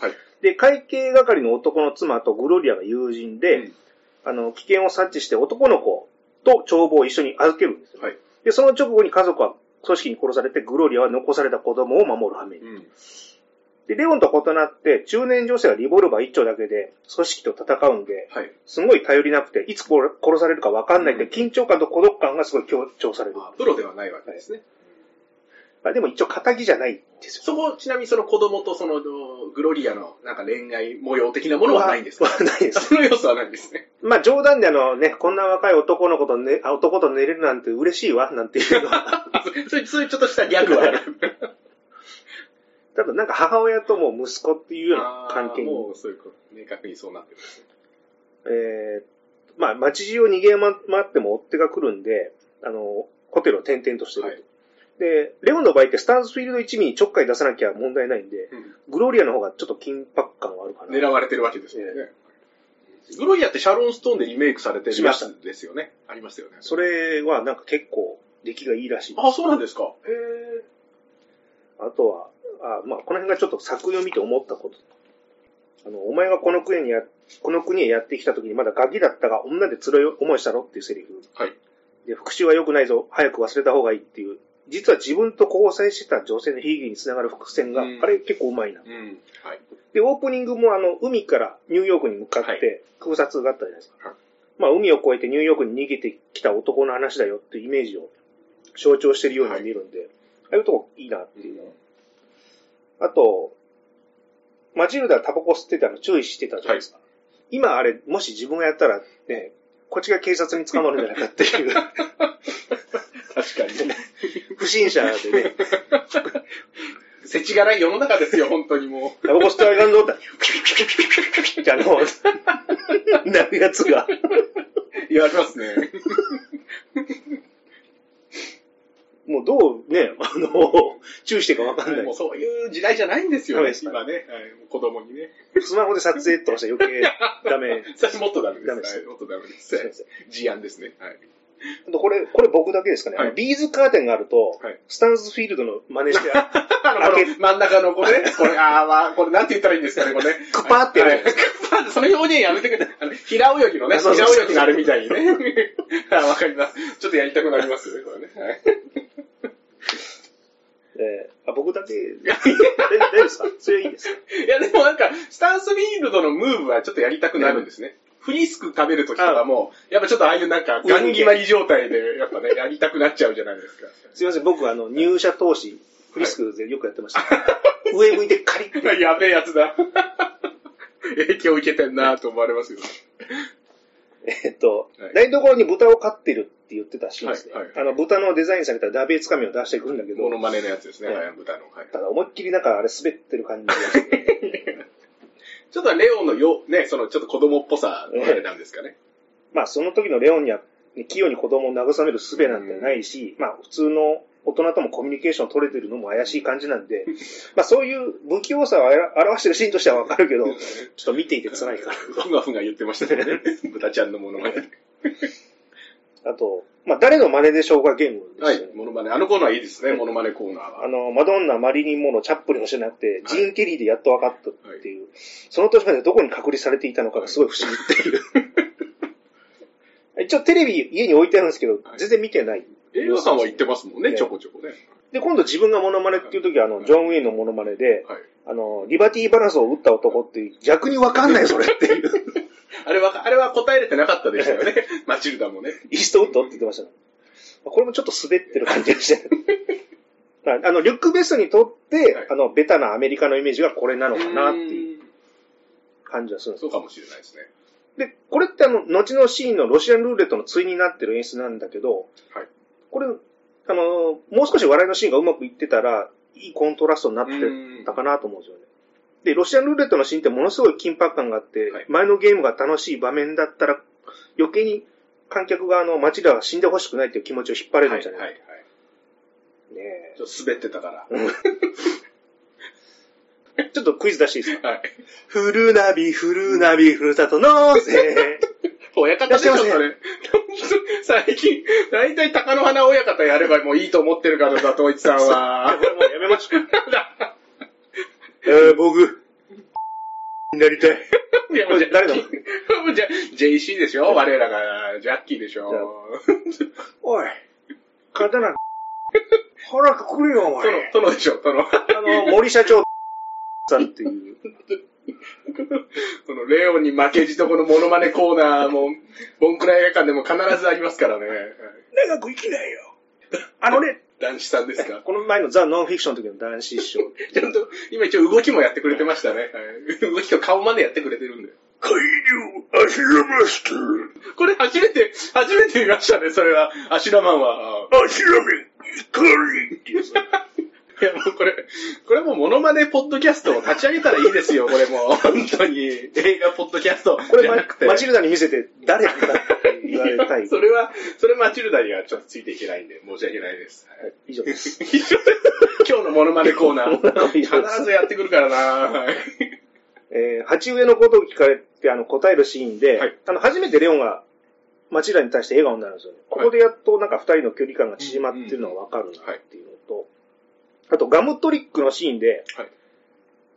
はいで、会計係の男の妻とグロリアが友人で、うんあの、危険を察知して男の子と帳簿を一緒に預けるんですよ。はい。で、その直後に家族は組織に殺されて、グロリアは残された子供を守る羽目に。うん。で、レオンと異なって、中年女性はリボルバー一丁だけで組織と戦うんで、はい。すごい頼りなくて、いつ殺殺されるか分かんないって、うん緊張感と孤独感がすごい強調される。あプロではないわけですね。あでも一応仇じゃないんですよ。そこ、ちなみにその子供とその、グロリアのなんか恋愛模様的なものはないんですか？は ないです。その要素はないんですね。まあ冗談であのね、こんな若い男の子とね、あ男と寝れるなんて嬉しいわ、なんていうの は。そういう、そういうちょっとしたギャグはある。た だなんか母親とも息子っていうような関係に。もうそういうこと、明確にそうなってるんですね。えー、まあ街中を逃げ回っても追っ手が来るんで、あの、ホテルを転々としてると。はいで、レオンの場合ってスタンスフィールド一味にちょっかい出さなきゃ問題ないんで、グローリアの方がちょっと緊迫感はあるかな。狙われてるわけですよね。グロリアってシャロンストーンでリメイクされてるやつですよね。ありますよね。それはなんか結構出来がいいらしい。あ、そうなんですか。へえ。あとは、あまあ、この辺がちょっと作読みて思ったこと。あの、お前がこの国にや、この国へやってきた時にまだガキだったが、女で辛い思いしたろっていうセリフ。はい。で、復讐は良くないぞ、早く忘れた方がいいっていう、実は自分と交際してた女性の悲劇につながる伏線が、うんあれ結構うまいな。うん。はい。で、オープニングもあの、海からニューヨークに向かっはいて空撮があったじゃないですか。はいまあ、海を越えてニューヨークに逃げてきた男の話だよっていうイメージを象徴してるように見えるんで、ああいうとこいいなっていうの。あと、マチルダはタバコ吸ってたの注意してたじゃないですか。今あれ、もし自分がやったらね、こっちが警察に捕まるんじゃないかっていう、確かに。不審者でね、世知辛い世の中ですよ、本当にもう。タバコ吸ってあかんぞって、ってあの、なるやつが。言われますね。もうどうね、あの、注意してかわかんないもう。そういう時代じゃないんですよね、今ね。はい子供にね。スマホで撮影とかしたら余計ダメ。もっとダメです。ダメですはいもっとダメです。事案ですね。はい。これ、これ僕だけですかね。はいビーズカーテンがあると、はいスタンスフィールドの真似して、あの、こ開の真ん中のこれね、これ、あーまあ、これなんて言ったらいいんですかね、これね。クパーってやるはいクパーって、その表現やめてください。あの、平泳ぎのね、そうそうそう平泳ぎのあれみたいにね。あわかります。ちょっとやりたくなりますよね、これね。はい えーあ僕だけ、大丈夫ですか？それはいいですか？いや、でもなんか、スタンスフィールドのムーブはちょっとやりたくなるんですね。フリスク食べるときとかも、やっぱちょっとああいうなんか、ガン決まり状態で、やっぱね、やりたくなっちゃうじゃないですか。すいません、僕あの、入社投資、フリスクでよくやってました。上向いてカリッて。やべえやつだ。影響受けてんなと思われますよ。えっとはい、台所に豚を飼ってるって言ってたシーンですね。はいはいあの、豚のデザインされたダベーつかみを出してくるんだけどモ、ノマネのやつですね、はいハヤブタの。はいただ思いっきりなんかあれ滑ってる感じがして、ちょっとレオンのよ、ね、そのちょっと子供っぽさのあれなんですかね。まあその時のレオンには、器用に子供を慰める術なんてないし、まあ普通の大人ともコミュニケーション取れてるのも怪しい感じなんで、まあそういう不器用さを表してるシーンとしてはわかるけど、ちょっと見ていて辛いから。ふがふが言ってましたよね。豚ちゃんのモノマネ。あと、まあ誰の真似でしょうかゲームではいモノマネ。あのコーナーいいですね、モノマネコーナーは。あの、マドンナ、マリリン・モノ、チャップリンをしてなくて、ジーン・ケリーでやっと分かったっていう、その年までどこに隔離されていたのかがすごい不思議っていう。一応テレビ家に置いてあるんですけど、全然見てない。映画さんは言ってますもんね、ねちょこちょこね。で、今度自分がモノマネっていう時は、あの、ジョン・ウェインのモノマネで、はい。あの、リバティバランスを打った男っていう、逆に分かんないよ、それっていう。あれは、あれは答えれてなかったでしたよね。マチルダもね。イーストウッドって言ってましたね。これもちょっと滑ってる感じがして。はいあの、リュック・ベストにとって、はいあの、ベタなアメリカのイメージがこれなのかなっていううん感じがするんですそうかもしれないですね。で、これってあの、後のシーンのロシアンルーレットの対になってる演出なんだけど、はいこれ、あの、もう少し笑いのシーンがうまくいってたら、いいコントラストになってうんたかなと思うんですよね。で、ロシアンルーレットのシーンってものすごい緊迫感があって、はい前のゲームが楽しい場面だったら、余計に観客があの、街では死んでほしくないっていう気持ちを引っ張れるんじゃないか、はいはいはいねちょっと滑ってたから。え ちょっとクイズ出していいですか？はい。フルナビ、フルナビ、ふるさと納税。親方でしょ、それ。最近、大体鷹の花親方やればもういいと思ってるからだ、統一さんは。もうやめましょう。えー、僕、になりたい。いや、もうじゃ、誰だ？もうじゃ、JC でしょ？我らが、ジャッキーでしょ？おい、刀、腹くくれよ、お前。殿、殿でしょ、殿。あの、森社長、さんっていう。その、レオンに負けじとこのモノマネコーナーも、ボンクラ映画館でも必ずありますからね。長く生きないよ。あのね、男子さんですか？この前のザ・ノンフィクションの時の男子師匠。ちゃんと、今一応動きもやってくれてましたね。はい動きと顔までやってくれてるんで。海流、アシラマスター。これ初めて、初めて見ましたね、それは。アシュラマンは。アシラメン、怒りって いや、もうこれ、これもうモノマネポッドキャストを立ち上げたらいいですよ、これもう。本当に。映画ポッドキャストこれ、まじゃなくて。マチルダに見せて誰だって言われたい。それは、それマチルダにはちょっとついていけないんで、申し訳ないです。はい以上です。今日のモノマネコーナー、以上です必ずやってくるからなはいえー、鉢植えのことを聞かれて、あの、答えるシーンで、はいあの、初めてレオンが、マチルダに対して笑顔になるんですよね。ここでやっとなんか二人の距離感が縮まってるのがわかるなっていうのと、あと、ガムトリックのシーンで、はい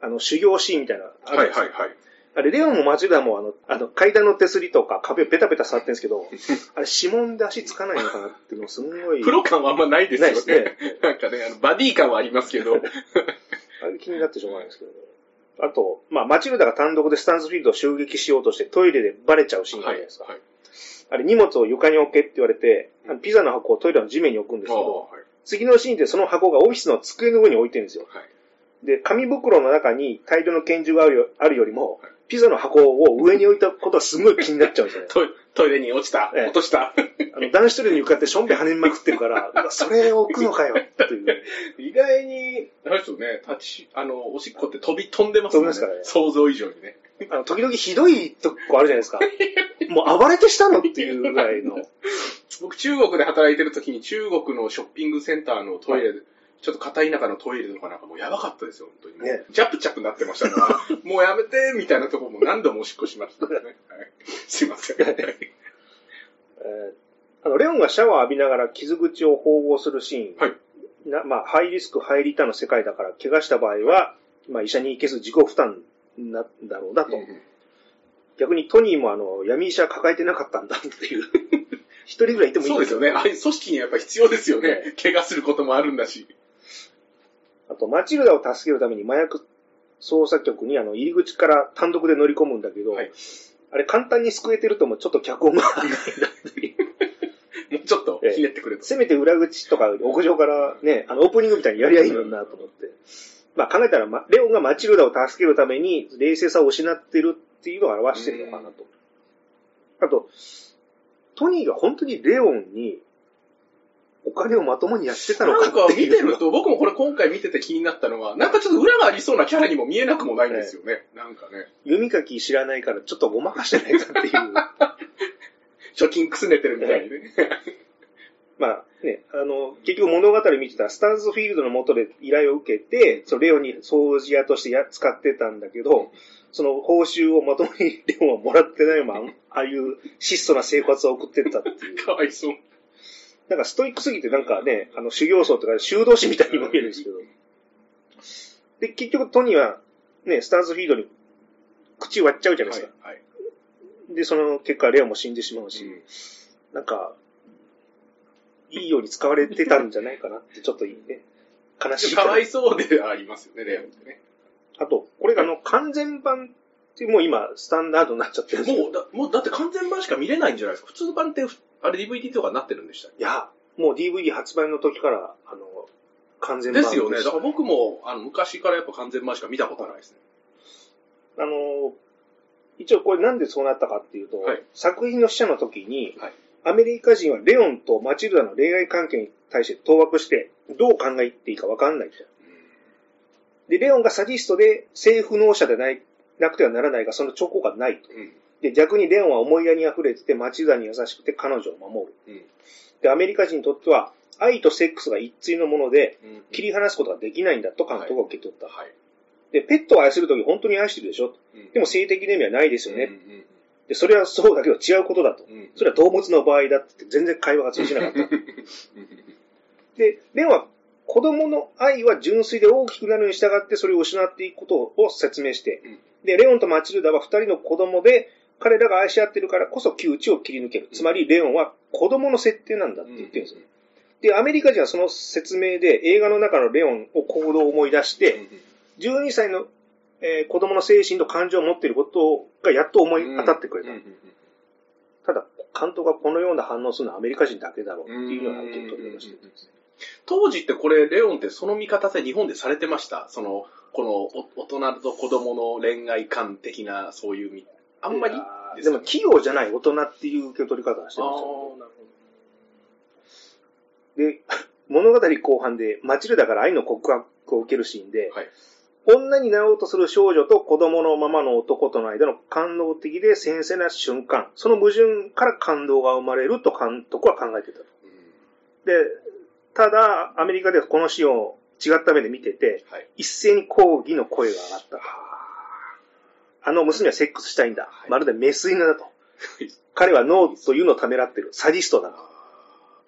あの、修行シーンみたいなのあるんですよはいはいはい。あれ、レオンもマチルダもあの、あの、階段の手すりとか壁をペタペタ触ってるんですけど、あれ、指紋で足つかないのかなっていうのすんごい、プロ感はあんまないですよないですね。なんかね、あのバディ感はありますけど。あれ気になってしょうがないんですけど、あと、まあ、マチルダが単独でスタンスフィールドを襲撃しようとしてトイレでバレちゃうシーンがあるじゃないですか。はい。あれ、荷物を床に置けって言われて、あのピザの箱をトイレの地面に置くんですけど、はい。次のシーンでその箱がオフィスの机の上に置いてるんですよ。はい。で、紙袋の中に大量の拳銃があるよあるよりもはい、ピザの箱を上に置いたことはすごい気になっちゃうんですよね。トイトイレに落ちた。ええ落とした。あの、男子トイレに向かってションベ跳ねまくってるから、それを置くのかよ、という。意外に、あれですよね、立ち、あの、おしっこって飛び飛んでますね。飛びますからね想像以上にね。あの、時々ひどいとこあるじゃないですか。もう暴れてしたのっていうぐらいの。僕、中国で働いてる時に中国のショッピングセンターのトイレで、ちょっと片田舎のトイレとかなんかもうやばかったですよ、本当に。ねジャプジャプなってましたから、もうやめてみたいなところも何度もおしっこしましたね。はい、すいません。は いえーあの、レオンがシャワー浴びながら傷口を縫合するシーン。はいなまあ、ハイリスク、ハイリターンの世界だから、怪我した場合は、まあ、医者に行けず自己負担なんだろうなと。うんうん逆にトニーもあの、闇医者抱えてなかったんだっていう。一人ぐらいいてもいいんそうですよね。ああいう組織にやっぱ必要ですよね。怪我することもあるんだし。あと、マチルダを助けるために麻薬捜査局にあの、入り口から単独で乗り込むんだけど、はいあれ簡単に救えてるともちょっと脚本がないんだっていう。もうちょっとひねってくれと。せめて裏口とか屋上からね、あの、オープニングみたいにやりゃいいのになと思って。まあ考えたら、ま、レオンがマチルダを助けるために冷静さを失ってるっていうのを表してるのかなと。あと、トニーが本当にレオンにお金をまともにやってたのなんかかっていう。見てると、僕もこれ今回見てて気になったのは、なんかちょっと裏がありそうなキャラにも見えなくもないんですよね。なんかね。読み書き知らないからちょっとごまかしてないかっていう。貯金くすねてるみたいにね。まあね、あの、結局物語見てたら、スタンズフィールドの元で依頼を受けて、そのレオンに掃除屋としてや使ってたんだけど、その報酬をまともにレオンはもらってないまま、ああいう質素な生活を送ってったっていう。かわいそう。なんかストイックすぎてなんかね、あの修行僧とか修道士みたいにも見えるんですけど。で、結局トニーはね、スタンズフィールドに口割っちゃうじゃないですか。はい。で、その結果レオンも死んでしまうし、うんなんか、いいように使われてたんじゃないかなって、ちょっといいね。悲しいかわいそうでありますよね、レオンってね。あと、これがあの、完全版ってもう今、スタンダードになっちゃってる。もうだ、もうだって完全版しか見れないんじゃないですか。普通版って、あれ DVD とかなってるんでしたっいや、もう DVD 発売の時から、あの、完全け版ですよね。だから僕も、あの、昔からやっぱ完全版しか見たことないですね。あの、一応これなんでそうなったかっていうと、はい作品の試写の時に、はいアメリカ人はレオンとマチルダの恋愛関係に対して当惑して、どう考えていいか分かんないと。で、レオンがサディストで性不能者でない、なくてはならないが、その兆候がないと。うん。で、逆にレオンは思いやりに溢れてて、マチルダに優しくて彼女を守る。うん。で、アメリカ人にとっては、愛とセックスが一対のもので、うん。切り離すことができないんだと監督は受け取った。はい。で、ペットを愛するとき本当に愛してるでしょうんでも性的な意味はないですよね。うんうんで、それはそうだけど違うことだと。うん。それは動物の場合だって全然会話が通じなかった。で、レオンは子供の愛は純粋で大きくなるに従ってそれを失っていくことを説明してうん、で、レオンとマチルダは二人の子供で、彼らが愛し合ってるからこそ窮地を切り抜ける。つまり、レオンは子供の設定なんだって言ってるんですよ。で、アメリカ人はその説明で映画の中のレオンを行動を思い出して、12歳のえー子供の精神と感情を持っていることがやっと思い当たってくれた。ただ、監督がこのような反応するのはアメリカ人だけだろうっていうような意見を取りました。当時ってこれ、レオンってその見方で日本でされてました？その、このお大人と子供の恋愛観的な、そういうみ、あんまり？でも、器用じゃない大人っていう受け取り方をしてあましたよ。で、物語後半で、マチルダから愛の告白を受けるシーンで、はい女になろうとする少女と子供のままの男との間の感動的で繊細な瞬間、その矛盾から感動が生まれると監督は考えていたと。で、ただ、アメリカではこのシーンを違った目で見てて、はい。一斉に抗議の声が上がった。あの娘はセックスしたいんだ。はいまるでメス犬だと。彼はノーというのをためらってる。サディストだ。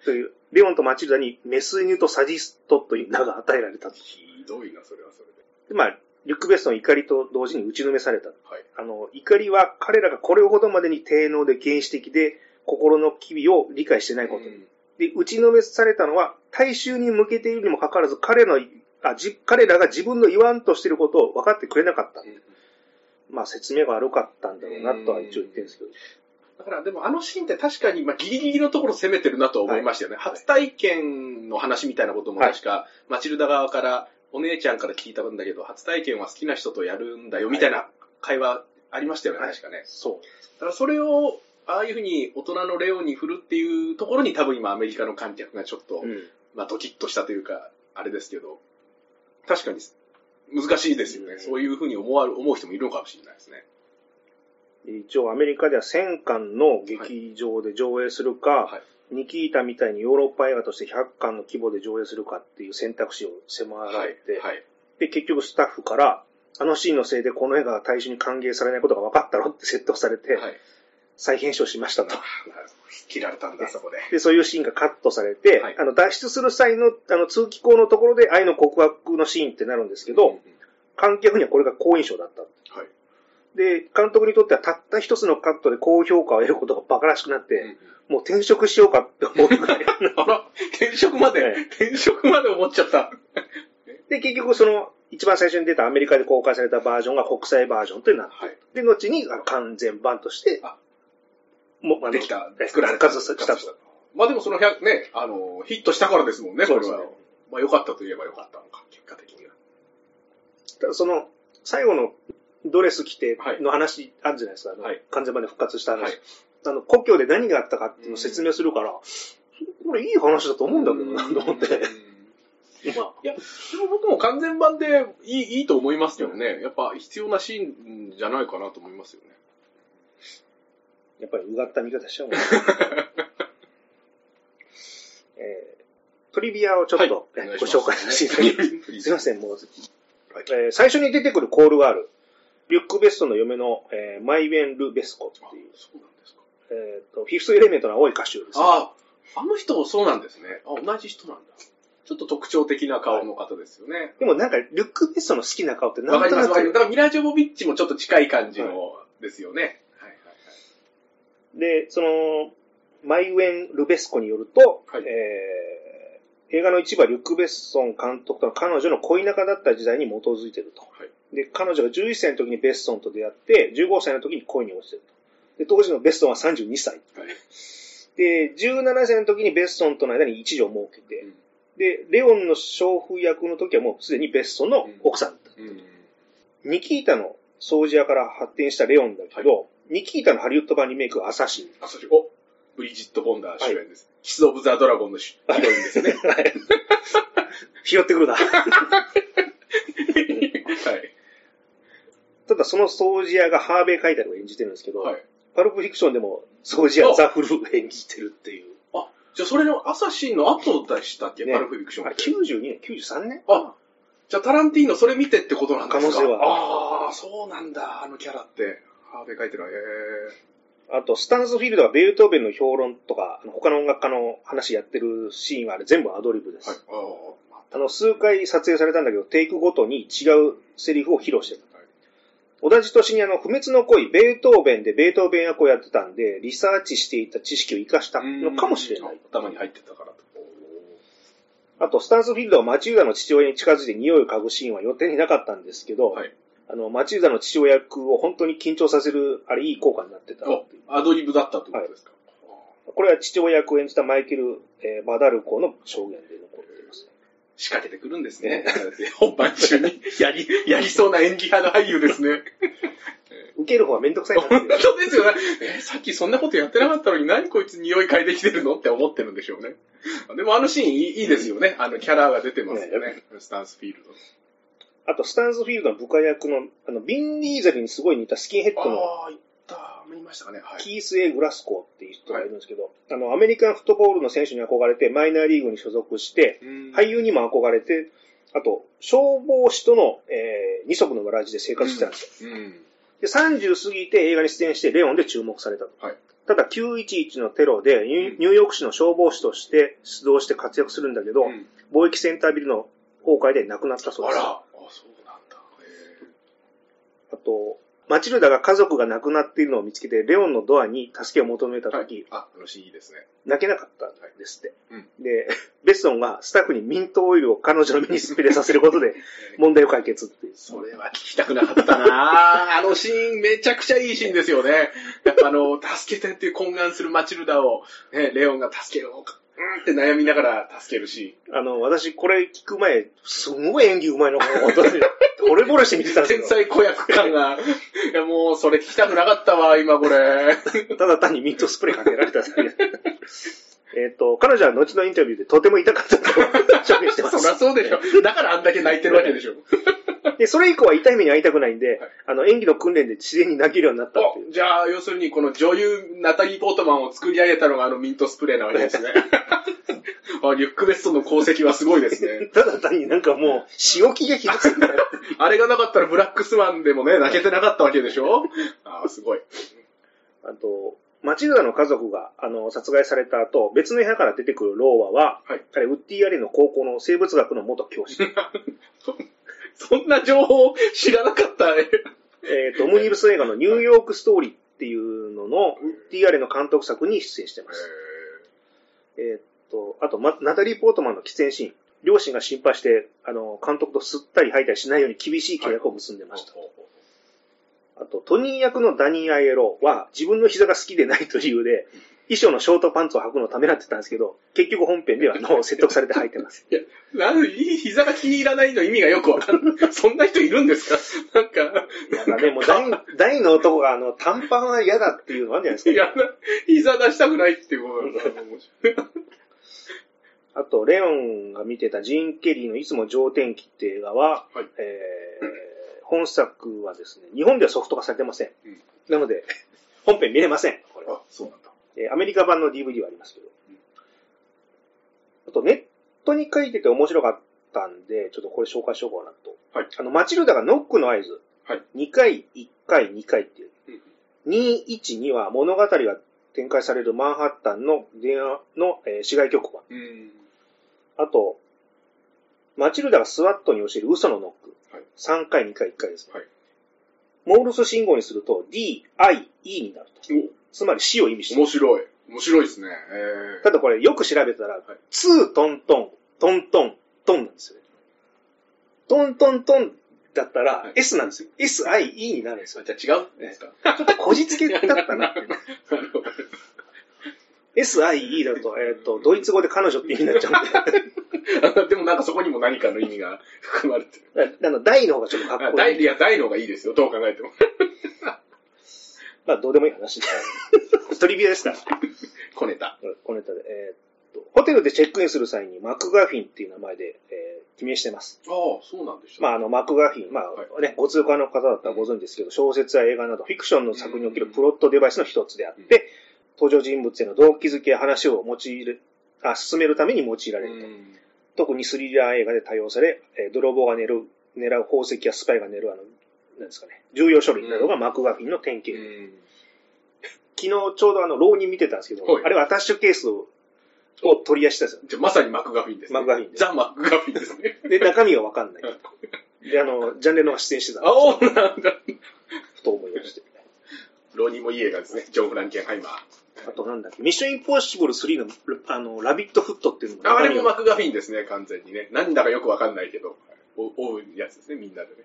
という、レオンとマチルダにメス犬とサディストという名が与えられたと。ひどいな、それはそれで。でまあ、リュック・ベストの怒りと同時に打ちのめされた。はい。あの、怒りは彼らがこれほどまでに低能で原始的で心の機微を理解してないこと。うんで、打ちのめされたのは、大衆に向けているにもかかわらず、彼の、あじ彼らが自分の言わんとしていることを分かってくれなかった。まあ、説明が悪かったんだろうなとは一応言ってるんですけど。だからでもあのシーンって確かに、まあ、ギリギリのところ攻めてるなと思いましたよね。はい初体験の話みたいなことも確か、マチルダ側から、お姉ちゃんから聞いたんだけど、初体験は好きな人とやるんだよみたいな会話ありましたよね、はい確かね。そう。だからそれを、ああいうふうに大人のレオンに振るっていうところに多分今アメリカの観客がちょっと、うん。まあドキッとしたというか、あれですけど、確かに難しいですよね。うんそういうふうに思わ思う人もいるのかもしれないですね。一応アメリカでは1000巻の劇場で上映するか、はいニキータみたいにヨーロッパ映画として100巻の規模で上映するかっていう選択肢を迫らはいれて、。はい。で、結局スタッフから、あのシーンのせいでこの映画が大衆に歓迎されないことが分かったろって説得されて、はい。再編集しましたと。切られたんだ、そこで。で、そういうシーンがカットされて、はいあの、脱出する際の、あの、通気口のところで愛の告白のシーンってなるんですけど、うんうん観客にはこれが好印象だった。はい。で、監督にとってはたった一つのカットで高評価を得ることが馬鹿らしくなって、うんうんもう転職しようかって思うぐらい。あら、転職まで、え転職まで思っちゃった。で、結局その、一番最初に出たアメリカで公開されたバージョンが国際バージョンとなって、はい。で、後にあの完全版としてあ、もうできた、え作られた。したと。まあでもその100、ね、あの、ヒットしたからですもんね、これは。ねまあ良かったといえば良かったのか、結果的には。ただその、最後のドレス着てはいの話あるじゃないですか。あのはい完全版で復活した話。はいあの、故郷で何があったかっていうのを説明するから、これいい話だと思うんだけどな、と思って。まあ、いや、でも僕も完全版でいいいいと思いますけどね。やっぱ必要なシーンじゃないかなと思いますよね。やっぱりうがった見方しちゃうもんね えートリビアをちょっと、はいえご紹介させていただきます。すいません、もう、はいえー最初に出てくるコールがある、リュック・ベストの嫁の、えーマイウェン・ル・ベスコっていう、そうなんですか。えーと、フィフス・エレメントの青い歌手です、ああ、あの人そうなんですね。あ、同じ人なんだ。ちょっと特徴的な顔の方ですよね。でもなんか、リュック・ベストの好きな顔ってなわかります、んとなくわかります。だからミラ・ジョボビッチもちょっと近い感じのですよね。で、その、マイウェン・ルベスコによると、はいえー映画の一部はリュック・ベッソン監督との彼女の恋仲だった時代に基づいていると。はいで、彼女が11歳の時にベッソンと出会って、15歳の時に恋に落ちていると。で、当時のベッソンは32歳。はいで、17歳の時にベッソンとの間に一女を設けて、うんで、レオンの娼婦役の時はもうすでにベッソンの奥さんだった。うんニキータの掃除屋から発展したレオンだけど、ニキータのハリウッド版リメイクはアサシン。あ、そして、おブリジット・ボンダー主演です。キス・オブ・ザ・ドラゴンのヒロインですね。拾ってくるな。はい。ただその掃除屋がハーベイ・カイタルを演じてるんですけど、はい。パルプフィクションでも掃除屋ザ・フルを演じてるっていう。あ、じゃあそれのアサシンの後でしたっけ、ねパルプフィクションあれって。92年 ?93 年あ、じゃあタランティーノそれ見てってことなんですか？可能性はああ、そうなんだ、あのキャラって。ハーベイ書いてるわ、へあと、スタンスフィールドはベートーベンの評論とか、他の音楽家の話やってるシーンはあれ全部アドリブです。はい。ああの、数回撮影されたんだけど、テイクごとに違うセリフを披露してる。はい同じ年にあの、不滅の恋、ベートーベンでベートーベン役をやってたんで、リサーチしていた知識を活かしたあ。のかもしれない。頭に入ってたからと。あと、スタンスフィールドはマチューダの父親に近づいて匂いを嗅ぐシーンは予定になかったんですけど、はいあの、マチルダの父親役を本当に緊張させる、あれいい効果になってたって。アドリブだったってことですか、これは父親役を演じたマイケル・えーバダルコの証言で残っています。仕掛けてくるんですね。本番中にやり、やりそうな演技派の俳優ですね。受ける方はめんどくさい本う。当ですよね。えーさっきそんなことやってなかったのに何こいつ匂い嗅いできてるのって思ってるんでしょうね。でもあのシーンいいいいですよね。あのキャラが出てますよね。スタンスフィールド。あと、スタンズフィールドの部下役の、あの、ビン・ディーゼルにすごい似たスキンヘッドのああ、いった。見ましたかね。はい。キース・エイ・グラスコーっていう人がいるんですけど、あの、アメリカンフットボールの選手に憧れて、マイナーリーグに所属して、俳優にも憧れて、あと、消防士との、えー二足のわらじで生活してたんですよ。うん。で、30過ぎて映画に出演して、レオンで注目されたと。はいただ、911のテロでニュー、ニューヨーク市の消防士として出動して活躍するんだけど、うん貿易センタービルの崩壊で亡くなったそうです。あら、あと、マチルダが家族が亡くなっているのを見つけて、レオンのドアに助けを求めたーはいとき、あ、あのシーンいいですね。泣けなかったんですって。うんで、ベッソンがスタッフにミントオイルを彼女の目にスプレーさせることで問題を解決っていう。それは聞きたくなかったな あのシーンめちゃくちゃいいシーンですよね。やっぱあの、助けてっていう懇願するマチルダを、ね、レオンが助けるのか、うんって悩みながら助けるシあの、私これ聞く前、すごい演技うまいのかなと思って、惚れ惚れして見てたん。ですけど、天才子役感が。いやもう、それ聞きたくなかったわ、今これ。ただ単にミントスプレーかけられただけで。えっと、彼女は後のインタビューでとても痛かったと証言してまそす。りゃそうでしょ。だからあんだけ泣いてるわけでしょ。で、それ以降は痛い目に遭いたくないんで、はいあの、演技の訓練で自然に泣けるようになったっていう。おじゃあ、要するにこの女優、ナタリー・ポートマンを作り上げたのがあのミントスプレーなわけですね。あリュック・ベッソンの功績はすごいですね。ただ単になんかもう、仕置きがひどすぎた。あれがなかったらブラックスワンでもね、泣けてなかったわけでしょ？ああ、すごい。あと、マチルダの家族が、あの、殺害された後、別の部屋から出てくるローワは、はいあれ、ウッディ・アレンの高校の生物学の元教師。そんな情報知らなかったね。えっと、オムニブス映画のニューヨークストーリーっていうのの、ウッディ・アレンの監督作に出演しています。えっと、あと、ま、ナタリー・ポートマンの喫煙シーン。両親が心配して、あの、監督と吸ったり吐いたりしないように厳しい契約を結んでました。あと、トニー役のダニー・アイエロは自分の膝が好きでないという理由で、衣装のショートパンツを履くのをためらってたんですけど、結局本編ではあの説得されて履いてます。なんで、膝が気に入らないの意味がよくわかんない。そんな人いるんですか？なんか、なんかね、もう大大の男があの短パンは嫌だっていうのはあるんじゃないですか。いや、膝出したくないっていうことなんだあと、レオンが見てたジーン・ケリーのいつも上天気って映画は、はいえー本作はですね、日本ではソフト化されてません。うんなので、本編見れません。これはあ、そうなんだ。えーアメリカ版の DVD はありますけど。あと、ネットに書いてて面白かったんで、ちょっとこれ紹介しようかなと。はいあの、マチルダがノックの合図。はい2回、1回、2回っていう。うん212は物語が展開されるマンハッタンの電話の、えー市街局番。うん。あと、マチルダがスワットに教える嘘のノック。はい3回、2回、1回ですね。はいモールス信号にすると D、I、E になると。つまり死を意味してる。面白い。面白いですね。えただこれよく調べたら、いツートントン、トントン、トンなんですよね。トントントンだったらはい S なんですよ。S、I、E になるんですよ。ー、じゃあ違う？んですか？ちょっとこじつけだったなって。なるほど S、I、E だと、えっ、と、ドイツ語で彼女って意味になっちゃうんで。でもなんかそこにも何かの意味が含まれてる。あの、大の方がちょっとかっこいい。大いや、大の方がいいですよ。どう考えても。まあ、どうでもいい話で。トリビアでした。小ネタ。このネタで。えーっと、ホテルでチェックインする際にマクガフィンっていう名前で、えー記名してます。ああ、そうなんでした。まあ、あの、マクガフィン、まあ、ね、ご通過の方だったらご存知ですけど、小説や映画などフィクションの作におけるプロットデバイスの一つであって、登場人物への動機づけや話を用いる、あ、進めるために用いられると。うん特にスリラー映画で多用され、えー泥棒が狙う、狙う宝石やスパイが狙う、あの、なんですかね、重要書類などがマクガフィンの典型。うん昨日ちょうどあの、浪人見てたんですけど、はいあれはアタッシュケースをを取り出したんですよ。じゃあまさにマクガフィンですね。マクガフィンですザ・マクガフィンですね。で、中身がわかんない。で、あの、ジャンレノが出演してたんであ、おなんだ。ふと思いまして。ロニーもいい映画ですね。ジョン・フランケンハイマー。あとなんだっけ、ミッションインポッシブル3の、あの、ラビットフットっていうのもああれもマ中クガフィンですね、完全にね。なんだかよくわかんないけど。お追うやつですね、みんなでね。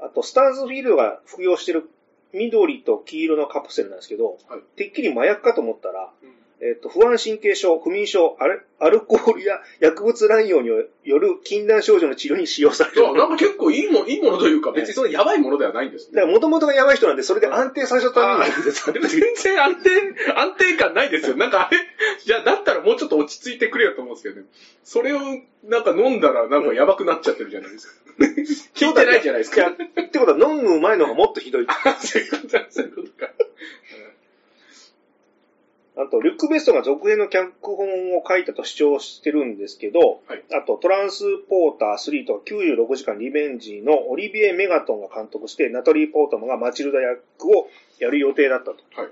あと、スターズフィールドが服用してる緑と黄色のカプセルなんですけど、はい。てっきり麻薬かと思ったら、えっ、と、不安神経症、不眠症、アルアルコールや薬物乱用による禁断症状の治療に使用される。なんか結構いいもん、いいものというか、別にそのやばいものではないんですね。だから、もともとがやばい人なんで、それで安定させたためになんです。全然安定、安定感ないですよ。なんかあれ、いや、だったらもうちょっと落ち着いてくれよと思うんですけどね。それを、なんか飲んだら、なんかやばくなっちゃってるじゃないですか。聞いてないじゃないですか。ってことは、飲む前の方がもっとひどい。そういうことか、そういうことか。あと、リュック・ベストが続編の脚本を書いたと主張してるんですけど、はいあと、トランスポーター3と96時間リベンジのオリビエ・メガトンが監督して、ナトリー・ポートマンがマチルダ役をやる予定だったと。はい。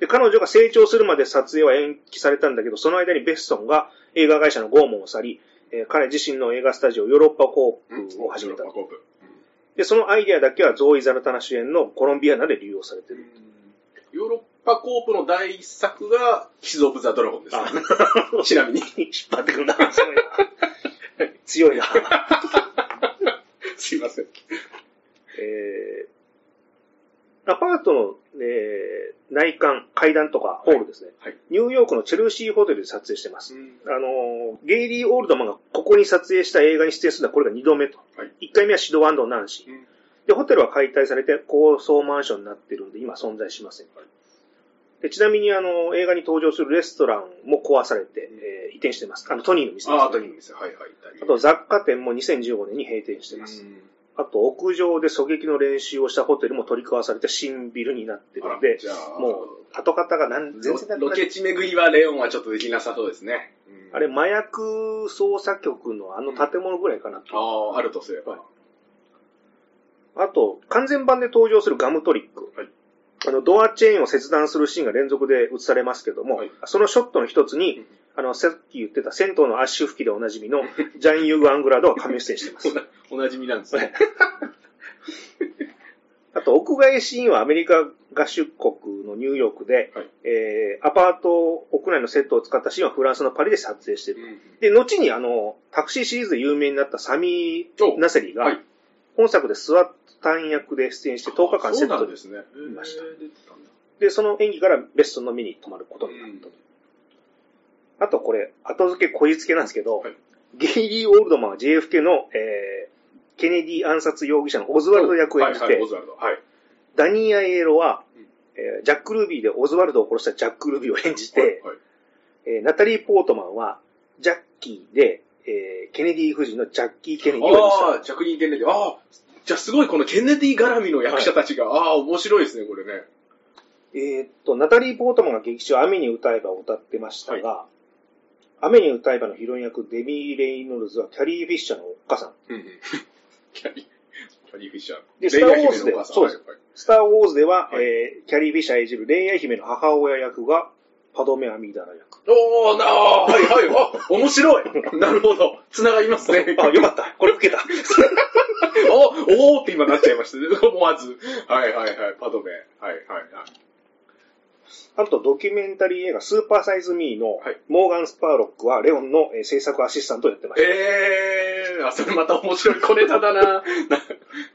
で、彼女が成長するまで撮影は延期されたんだけど、その間にベストンが映画会社の拷問を去り、えー彼自身の映画スタジオヨーロッパコープを始めたヨー。ロッパコープで、そのアイデアだけはゾーイ・ザルタナ主演のコロンビアナで利用されてる。ヨーロッパコープの第一作が、キス・オブ・ザ・ドラゴンです、ね。ちなみに。引っ張ってくるな。すごいな強いな。すいません。えー、アパートの、えー内観、階段とかホールですね、はい。ニューヨークのチェルシーホテルで撮影してます。あのー、ゲイリー・オールドマンがここに撮影した映画に出演するのはこれが2度目と。はい1回目はシドワンド・ナンシー。うんで、ホテルは解体されて高層マンションになってるんで今存在しません。でちなみにあの、映画に登場するレストランも壊されて、えー移転してます。あの、トニーの店です、ね。ああ、とに店。はいはい。あと雑貨店も2015年に閉店してます。うんあと屋上で狙撃の練習をしたホテルも取り壊されて新ビルになってるあらので、じゃあ、もう跡形がなん全然なくロケ地巡りはレオンはちょっとできなさそうですね。うんあれ、麻薬捜査局のあの建物ぐらいかなと。ああ、あるとすれば。あと、完全版で登場するガムトリック。はいあの、ドアチェーンを切断するシーンが連続で映されますけども、はいそのショットの一つに、うんあの、さっき言ってた銭湯のアッシュ吹きでおなじみの ジャン・ユー・アングラードが神出演してます。おなじみなんですね。あと、屋外シーンはアメリカ合衆国のニューヨークで、はいえー、アパート屋内のセットを使ったシーンはフランスのパリで撮影してる。うんで、後にあの、タクシーシリーズで有名になったサミおー・ナセリが、はい本作でスワッタン役で出演して10日間セットで。いましたで、その演技からベストの目に留まることになったと。あとこれ、後付けこじつけなんですけど、はいゲイリー・オールドマンは JFK の、えー、ケネディ暗殺容疑者のオズワルド役を演じて、はい。ダニー・アイエロはうん、えージャック・ルビーでオズワルドを殺したジャック・ルビーを演じて、えーナタリー・ポートマンは、ジャッキーで、えーケネディ夫人のジャッキー・ケネディを演じた。ああ、着任ケネディ。ああ、じゃあすごいこのケネディ絡みの役者たちが、ああ、面白いですね、これね。えーっと、ナタリー・ポートマンが劇中雨に歌えばを歌ってましたが、雨に歌えばのヒロイン役デビー・レイノルズはキャリー・フィッシャーのおっかさん。うんうん。キャリー、キャリーフィッシャー。でスターウォーズでそうですはいはいスター・ウォーズでは、はいえーキャリー・フィッシャー演じるレイア姫の母親役がパドメ・アミーダラ役。おー、なあ、はいはい、あ、面白い。なるほど。繋がりますね。あ、よかった。これ受けた。お、おーって今なっちゃいました。思わず。はいはいはい、パドメ。はいはいはい。あと、ドキュメンタリー映画、スーパーサイズ・ミーのはいモーガン・スパーロックは、レオンのえー制作アシスタントをやってました。えー、あ、それまた面白い小ネタだな。な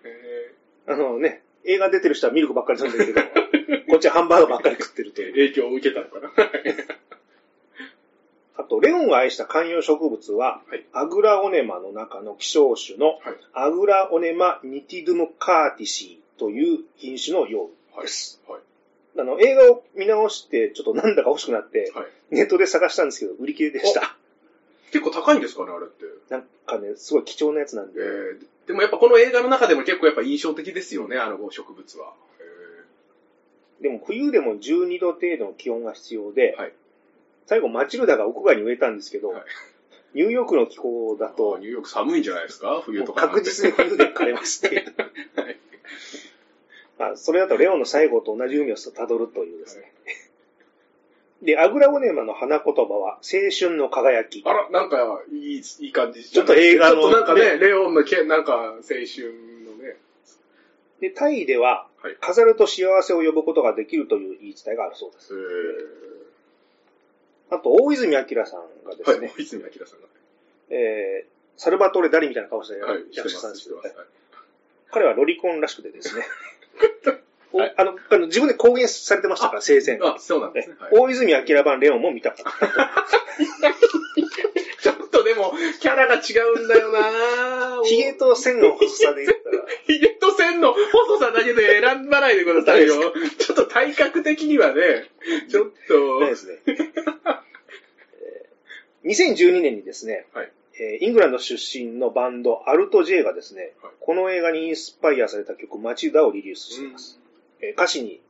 えあのね、映画出てる人はミルクばっかり飲んでるけど、こっちはハンバーガーばっかり食ってるという。ー影響を受けたのかな。あと、レオンが愛した観葉植物は、はいアグラオネマの中の希少種のはいアグラオネマニティドゥムカーティシーという品種のようです。はい。あの、映画を見直して、ちょっとなんだか欲しくなって、はい。ネットで探したんですけど、売り切れでした。結構高いんですかね、あれって。なんかね、すごい貴重なやつなんで、えー、でもやっぱこの映画の中でも結構やっぱ印象的ですよね、あの植物は。でも冬でも12度程度の気温が必要で、はい最後マチルダが屋外に植えたんですけど、はいニューヨークの気候だあと、ニューヨーク寒いんじゃないですか？冬とか。確実に冬で枯れまして、はいまあ、それだとレオンの最後と同じ海を辿るというですね。で、アグラオネマの花言葉は、青春の輝き。あら、なんか、いい、いい感じちょっと映画のちょっとなんかね、レオンのけ、なんか、青春のね。で、タイでははい、飾ると幸せを呼ぶことができるという言い伝えがあるそうです。えあと、大泉明さんがですね、い、泉明さんが。えー、サルバトーレ・ダリみたいな顔してはい、役者さんですけど。はい彼はロリコンらしくてですね。おはいあの、あの自分で公言されてましたから、生前。あ、そうなんですね。はい大泉明版レオンも見たかった。ちょっとでも、キャラが違うんだよな ヒゲと線の細さで言ったら、の細さだけで選ばないでくださいよ。ちょっと体格的にはね、ちょっと。ないですね。えー2012年にですね、はいえーイングランド出身のバンド、アルト J がですね、はいこの映画にインスパイアされた曲、マチダをリリースしています。えー歌詞に、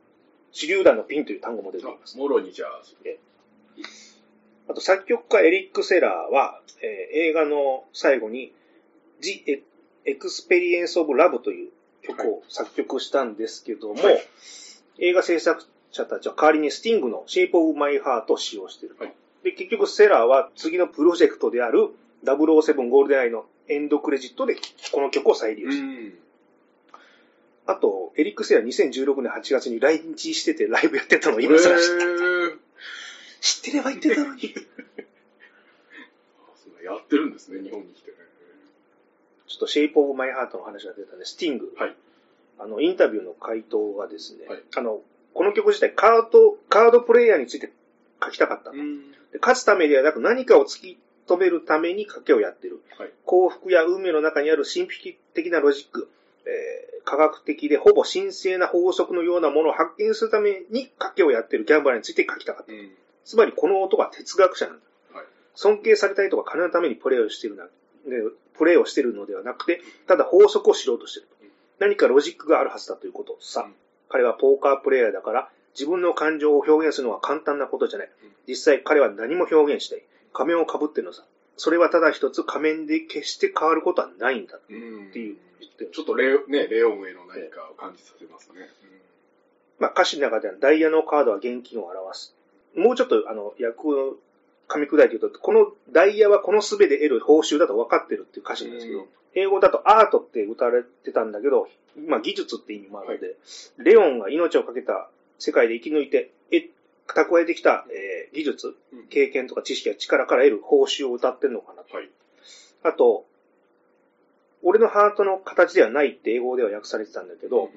手榴弾のピンという単語も出ています。もろにじゃあ、あと、作曲家エリック・セラーは、えー映画の最後に、The Experience of Love という曲を作曲したんですけども、はい映画制作者たちは代わりにスティングの Shape of My Heart を使用していると。はいで、結局セラーは次のプロジェクトである007ゴールデンアイのエンドクレジットでこの曲を再利用した。ん。あと、エリック・セラー2016年8月に来日しててライブやってたのを今更知った。知ってれば言ってたのに。やってるんですね、日本に来てね。ちょっと Shape of My Heart の話が出たんで、スティング。はいあの、インタビューの回答がですね、はいあの、この曲自体カード、カードプレイヤーについて書きたかった。ん。で勝つためではなく何かを突き止めるために賭けをやってる。はい幸福や運命の中にある神秘的なロジック、えー科学的でほぼ神聖な法則のようなものを発見するために賭けをやってるギャンブラーについて書きたかった。うん。つまりこの男は哲学者なんだ。はい尊敬されたいとか金のためにプレーをしているな、ねプレーをしているのではなくて、ただ法則を知ろうとしている。何かロジックがあるはずだということさ。うん彼はポーカープレイヤーだから、自分の感情を表現するのは簡単なことじゃないうん。実際彼は何も表現してい。仮面をかぶってるのさ。それはただ一つ仮面で決して変わることはないんだ。うん。っていうちょっとレオ、ね、レオンへの何かを感じさせますね。まあ歌詞の中ではダイヤのカードは現金を表す。もうちょっとあの、役を噛み砕いて言うと、このダイヤはこの術で得る報酬だと分かってるっていう歌詞なんですけど、うん英語だとアートって歌われてたんだけど、まあ技術って意味もあるので、レオンが命をかけた世界で生き抜いて、え蓄えてきた、えー技術、うん経験とか知識や力から得る報酬を歌ってるのかなと。はい。あと、俺のハートの形ではないって英語では訳されてたんだけど、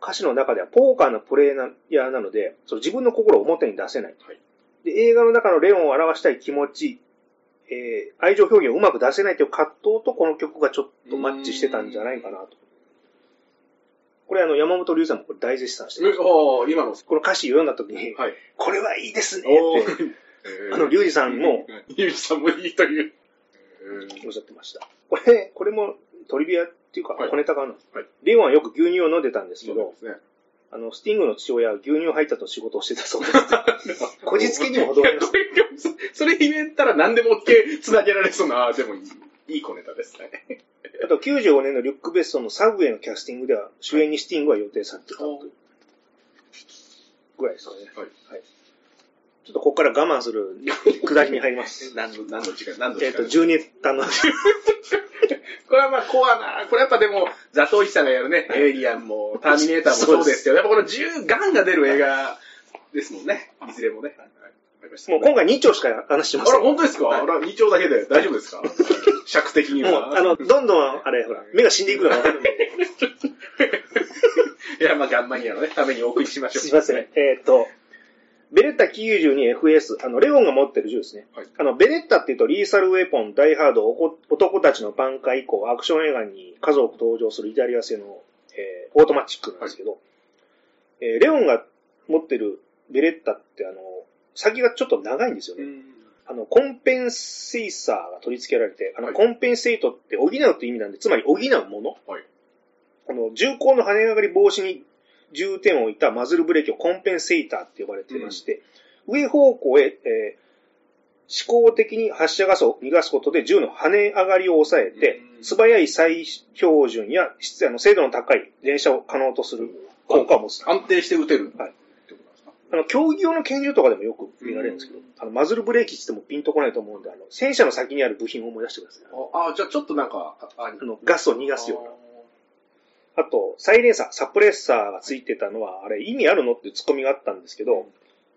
歌詞の中ではポーカーのプレイヤーなので、その自分の心を表に出せない。はいで映画の中のレオンを表したい気持ち、えー愛情表現をうまく出せないという葛藤とこの曲がちょっとマッチしてたんじゃないかなと。これあの山本龍さんもこれ大絶賛してえます。おー今の、この歌詞読んだ時に、はい。これはいいですねおってーあの、龍二さんもゆうじさんもいいという。おっしゃってました。これ、これもトリビアっていうかはい小ネタがあるの。はいレオンはよく牛乳を飲んでたんですけどそうで、すね。あの、スティングの父親は牛乳配達の仕事をしてたそうです。こじつけにも程があそそれ言えたら何でもけ繋げられそうな、でもいい、いい小ネタですね。あと95年のリュック・ベッソンのサブウェイのキャスティングでは主演にスティングは予定されてたというぐらいですかね。はい。ちょっとここから我慢する下りに入ります。何の、何の時間、何の時えっ、と、間。12単の、これはまあコアな、これやっぱでも、ザトウイチさんがやるね、エイリアンも、ターミネーターもそうですけど、やっぱこの銃、ガンが出る映画ですもんね。いずれもね。もう今回2丁しか話してまあら、せん。本当ですか、はいあら、2丁だけで大丈夫ですか？尺的には。あの、どんどん、あれ、ほら、目が死んでいくのが分かるんで。いや、まあ、ガンマニアのね、ためにお送りしましょう。すいません。えっ、と、ベレッタ 92FS、あの、レオンが持ってる銃ですね。はいあの、ベレッタっていうと、リーサルウェポン、ダイハード、男たちの挽回以降、アクション映画に数多く登場するイタリア製の、えーオートマチックなんですけど、えーレオンが持ってるベレッタって、あの、先がちょっと長いんですよね。うん。あの、コンペンセイサーが取り付けられて、あの、はいコンペンセイトって補うって意味なんで、つまり補うもの。はいあの、重工の跳ね上がり防止に重点を置いたマズルブレーキをコンペンセイターって呼ばれていまして、上方向へ、えー思考的に発射ガスを逃がすことで銃の跳ね上がりを抑えて、うん素早い再標準や質あの精度の高い連射を可能とする効果を持つ。安定して撃てる。はいあの、競技用の拳銃とかでもよく見られるんですけど、うんあの、マズルブレーキって言ってもピンとこないと思うんで、あの、戦車の先にある部品を思い出してください。ああ、じゃあちょっとなんか、あの、ガスを逃がすような。あと、サイレンサー、サプレッサーがついてたのは、あれ意味あるのってツッコミがあったんですけど、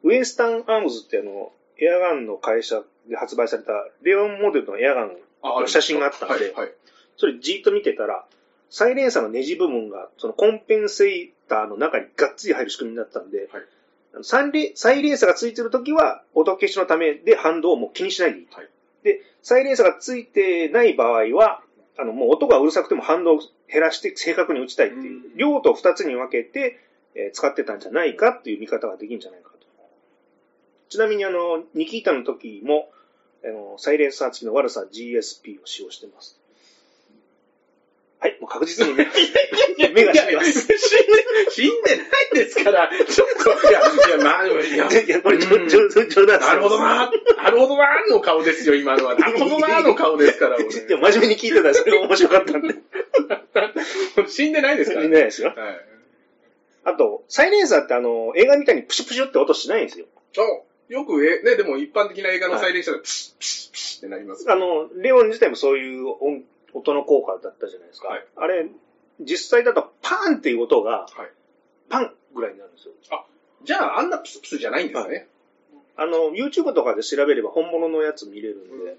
ウエスタンアームズってあの、エアガンの会社で発売されたレオンモデルのエアガン、あ写真があったんで。それじーっと見てたら、サイレンサーのネジ部分が、そのコンペンセーターの中にがっつり入る仕組みになったんで、はいサイレサイレンサーがついてるときは、音消しのためで反動をもう気にしないでいい。はいで、サイレンサーがついてない場合は、あの、もう音がうるさくても反動を減らして正確に打ちたいっていう、うん量と二つに分けて、えー使ってたんじゃないかっていう見方ができるんじゃないかと。ちなみにあの、ニキータの時も、あの、サイレンサー付きの悪さ GSP を使用してます。はい、もう確実にね、目が死んでます。死んで、死んでないですから、ちょっと、いや、いや、まあ、いや、いや、これ、うん冗談なるほどな、なるほどなの顔ですよ、今のは。なるほどなの顔ですから、俺。真面目に聞いてたらそれが面白かったんで。死んでないですから。いないですよ。はい。あと、サイレンサーってあの、映画みたいにプシュプシュって音しないんですよ。あ、よく、え、ね、でも一般的な映画のサイレンサーで、プシッ、プシッ、プシッってなります。あの、レオン自体もそういう音音の効果だったじゃないですか。はいあれ、実際だとパーンっていう音が、はいパンぐらいになるんですよ。じゃあ、あんなプスプスじゃないんですね。あの、YouTube とかで調べれば本物のやつ見れるんで、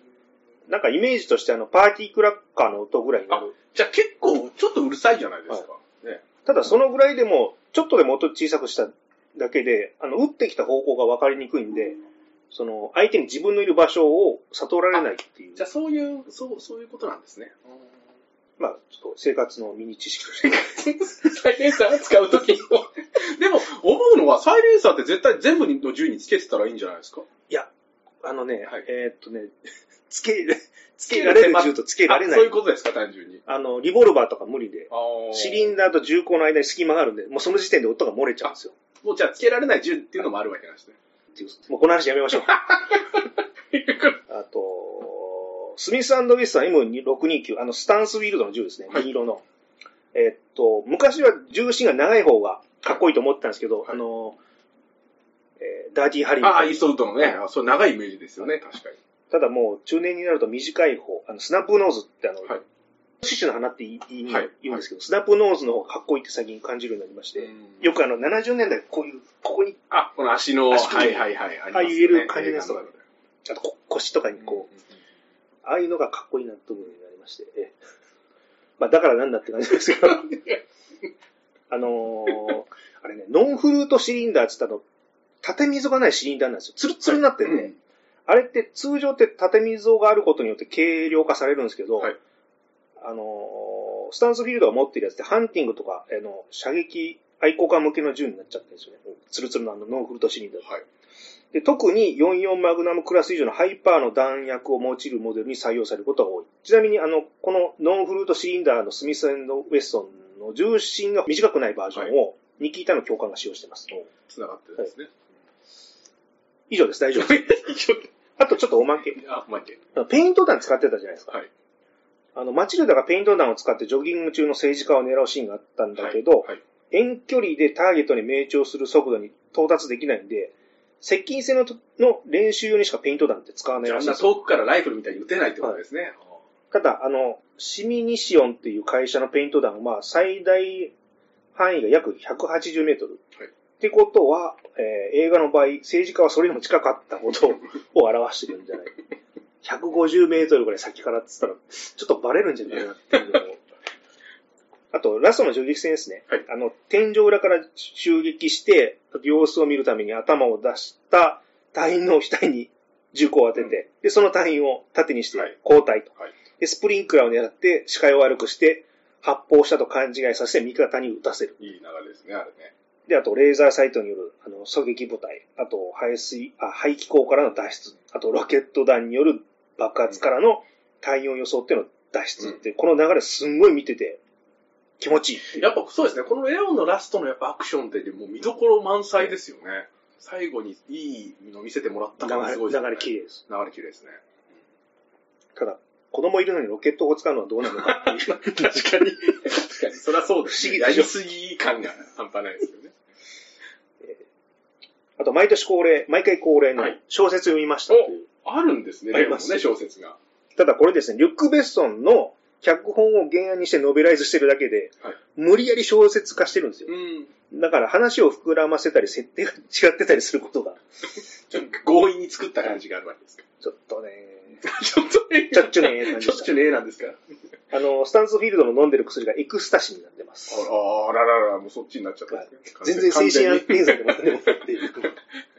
なんかイメージとしてあの、パーティークラッカーの音ぐらいになる。じゃあ結構、ちょっとうるさいじゃないですか。ね。ただそのぐらいでも、ちょっとでも音小さくしただけで、あの、打ってきた方向が分かりにくいんで、その、相手に自分のいる場所を悟られないっていうじ。ゃあそういう、そう、そういうことなんですね。まあ、ちょっと生活のミニ知識として。サイレンサー使うときの。でも、思うのは、サイレンサーって絶対全部の銃につけてたらいいんじゃないですか？いや、あのね、はいえーっとね、つけ、つけられる銃とつけられない。あそういうことですか、単純に。あの、リボルバーとか無理で、あシリンダーと銃口の間に隙間があるんで、もうその時点で音が漏れちゃうんですよ。もうじゃあ、つけられない銃っていうのもあるわけなんですね。っていうもうこの話やめましょう。あと、スミスウィスは M629、あの、スタンスウィールドの銃ですね。はい銀色の。えーっと、昔は重心が長い方がかっこいいと思ってたんですけど、はいあの、えーダーティーハリーああ、イーストウッドのね、あそう長いイメージですよね、確かに。ただもう中年になると短い方、あのスナップノーズってあの、はいシュシュの花って言いはい。言うんですけど、スナップノーズの方がかっこいいって最近感じるようになりまして、よくあの70年代こういう、ここに、あ、この足の、足首はいはいはい。あああいう言える感じのやつとか映画の中であとこ腰とかにこう、ああいうのがかっこいいなと思うようになりまして、ええ。まあだからなんだって感じですけど、あのーあれね、ノンフルートシリンダーって言ったの、縦溝がないシリンダーなんですよ。ツルツルになってて、うん。あれって通常って縦溝があることによって軽量化されるんですけど、はいあのースタンスフィールドが持ってるやつってハンティングとか、あの、射撃愛好家向けの銃になっちゃってるんですよね。ツルツルのあのノンフルートシリンダー。はい。で特に44マグナムクラス以上のハイパーの弾薬を用いるモデルに採用されることが多い。ちなみに、あの、このノンフルートシリンダーのスミスウェストンの重心が短くないバージョンを、ニキータの教官が使用しています。つながってるんですね。以上です、大丈夫 です。あとちょっとおまけ。あ、待って。ペイント弾使ってたじゃないですか。はい。あの、マチルダがペイント弾を使ってジョギング中の政治家を狙うシーンがあったんだけど、はい。遠距離でターゲットに命中する速度に到達できないんで、接近戦のとの練習用にしかペイント弾って使わないらしいですよ。遠くからライフルみたいに撃てないってことですね。ただ、あの、シミニシオンっていう会社のペイント弾は最大範囲が約180メートル。はいってことは、えー映画の場合、政治家はそれよりも近かったこと を表してるんじゃない ?150 メートルぐらい先からって言ったら、ちょっとバレるんじゃないかなっていうのを。あと、ラストの銃撃戦ですね。はいあの、天井裏から襲撃して、様子を見るために頭を出した隊員の額に銃口を当てて、で、その隊員を盾にしてはい交代と。はいで、スプリンクラーを狙って視界を悪くして、発砲したと勘違いさせて味方に撃たせる。いい流れですね、あれね。で、あと、レーザーサイトによる、あの、狙撃部隊、あと、排水、あ、排気口からの脱出、あと、ロケット弾による爆発からの隊員を装っての脱出って、この流れすんごい見てて、気持ちいいやっぱそうですね、このレオンのラストのやっぱアクションってもう見どころ満載ですよね。最後にいいの見せてもらったすごいですね。流れ、綺麗です。流れ綺麗ですね。ただ、子供いるのにロケットを使うのはどうなのかっていう。確かに。確かに。そりゃそうです、不思議やりすぎ感が半端ないですよね。あと、毎年恒例、毎回恒例のはい小説読みましたっていう。あるんですね、ありますね、小説が。ただこれですね、リュック・ベッソンの脚本を原案にしてノベライズしてるだけで、はい無理やり小説化してるんですよ。うん。だから話を膨らませたり、設定が違ってたりすることが、ちょっと強引に作った感じがあるわけですか。ちょっとね、ちょっとね、ちょっちゅねー感じでしたちょっちゅねーなんですか。あの、スタンスフィールドの飲んでる薬がエクスタシーになってます。あららら、もうそっちになっちゃった。全然精神安定剤でも何でもなくて。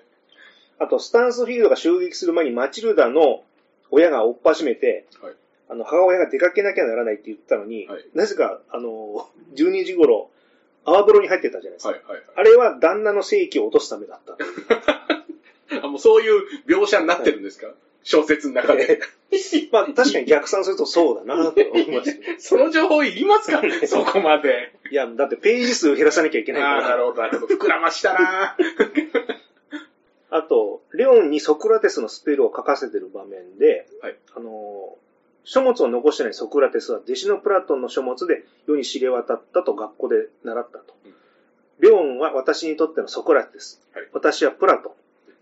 あと、スタンスフィールドが襲撃する前にマチルダの親が追っ始めて、はいあの、母親が出かけなきゃならないって言ったのに、はいなぜか、あの、12時頃、泡風呂に入ってたじゃないですか。はいはいあれは旦那の正気を落とすためだった。あ、もうそういう描写になってるんですか？小説の中で。まあ、確かに逆算するとそうだなと思います。その情報いりますか？そこまで。いや、だってページ数減らさなきゃいけないかああ、なら。るほど、なるほど。膨らましたなあと、レオンにソクラテスのスペルを書かせてる場面で、はいあの、書物を残してないソクラテスは弟子のプラトンの書物で世に知れ渡ったと学校で習ったと。うんレオンは私にとってのソクラテス。はい私はプラトン。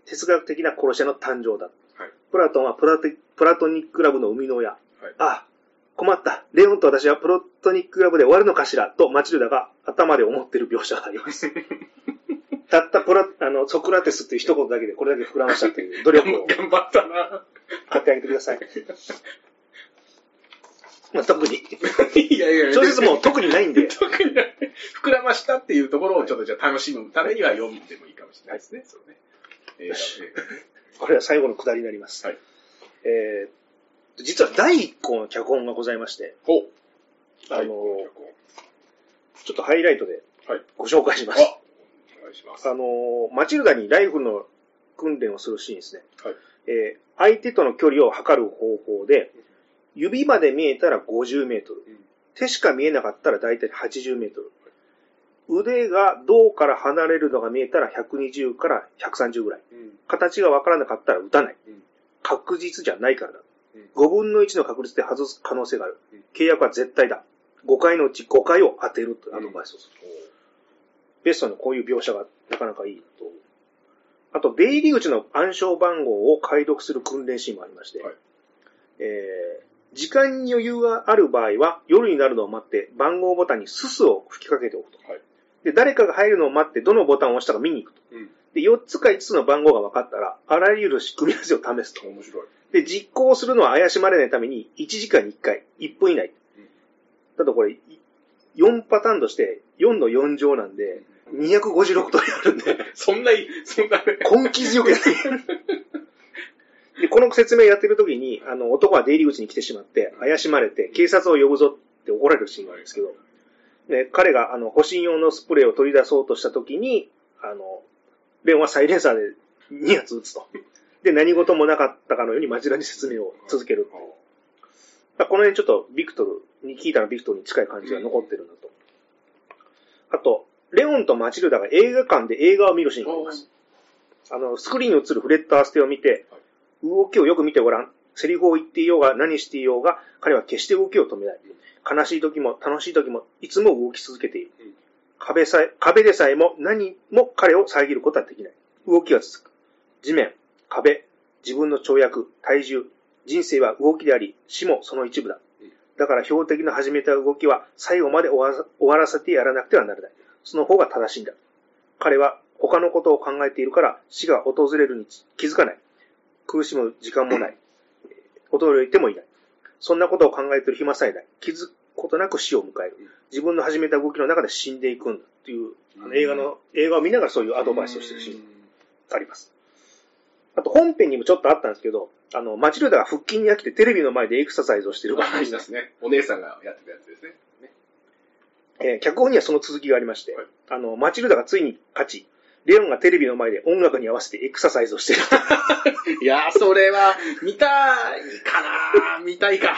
哲学的な殺し屋の誕生だ。はいプラトンはプラテプラトニックラブの生みの親。はいあ、困った。レオンと私はプロトニックラブで終わるのかしらとマチルダが頭で思ってる描写があります。たったプラ、あの、ソクラテスっていう一言だけでこれだけ膨らましたという 努力を頑張ったな買ってあげてください。まあ、特に。いやいやいや。小説も特にないんで、特にない膨らましたっていうところをちょっとじゃあ楽しむためには読んでもいいかもしれないですね。そうね。えーよしえこれは最後のくだりになります。はいえー、実は第一項の脚本がございまして、ーほう。あのちょっとハイライトではい。ご紹介します。あ、お願いします。あの、マチルダにライフルの訓練をするシーンですね。はい。えー相手との距離を測る方法で、指まで見えたら50メートル。うん手しか見えなかったら大体80メートル。腕が胴から離れるのが見えたら120から130ぐらい。うん。形がわからなかったら撃たない。うん確実じゃないからだ。うん5分の1の確率で外す可能性があるうん。契約は絶対だ。5回のうち5回を当てるとアドバイスをする。ベストのこういう描写がなかなかいいと。あと、出入り口の暗証番号を解読する訓練シーンもありまして、はいえー時間に余裕がある場合は、夜になるのを待って、番号ボタンにススを吹きかけておくと。はいで、誰かが入るのを待って、どのボタンを押したか見に行くと。うん。で、4つか5つの番号が分かったら、あらゆる組み合わせを試すと。面白い。で、実行するのは怪しまれないために、1時間に1回、1分以内。うんただこれ、4パターンとして、4の4乗なんで、256通りあるんで、そんな、そんなね。根気強くやって で、この説明やってる時に、あの、男は出入り口に来てしまって、怪しまれて、警察を呼ぶぞって怒られるシーンなんですけど、で、彼が、あの、保身用のスプレーを取り出そうとした時に、あの、レオンはサイレンサーで2発撃つと。で、何事もなかったかのように町田に説明を続ける。まあこの辺ちょっとビクトルに聞いたらビクトルに近い感じが残ってるんだと。あと、レオンとマチルダが映画館で映画を見るシーンがあります。あの、スクリーンに映るフレットアーステを見て、動きをよく見てごらん。セリフを言っていようが何していようが、彼は決して動きを止めない。悲しい時も楽しい時もいつも動き続けている。うん壁さえ、壁でさえも何も彼を遮ることはできない。動きは続く。地面、壁、自分の跳躍、体重、人生は動きであり、死もその一部だうん。だから標的の始めた動きは最後まで終わらせてやらなくてはならない。その方が正しいんだ。彼は他のことを考えているから死が訪れるに気づかない。苦しむ時間もない。驚いてもいない。そんなことを考えている暇さえない。気づくことなく死を迎える。自分の始めた動きの中で死んでいくんだっていう、あの映画の、映画を見ながらそういうアドバイスをしてるシーンがあります。あと本編にもちょっとあったんですけど、あの、マチルダが腹筋に飽きてテレビの前でエクササイズをしてる場合ありますね。お姉さんがやってたやつですね。ねえー脚本にはその続きがありまして、はいあの、マチルダがついに勝ち、レオンがテレビの前で音楽に合わせてエクササイズをしている。いやー、それは、見たいかな見たいか。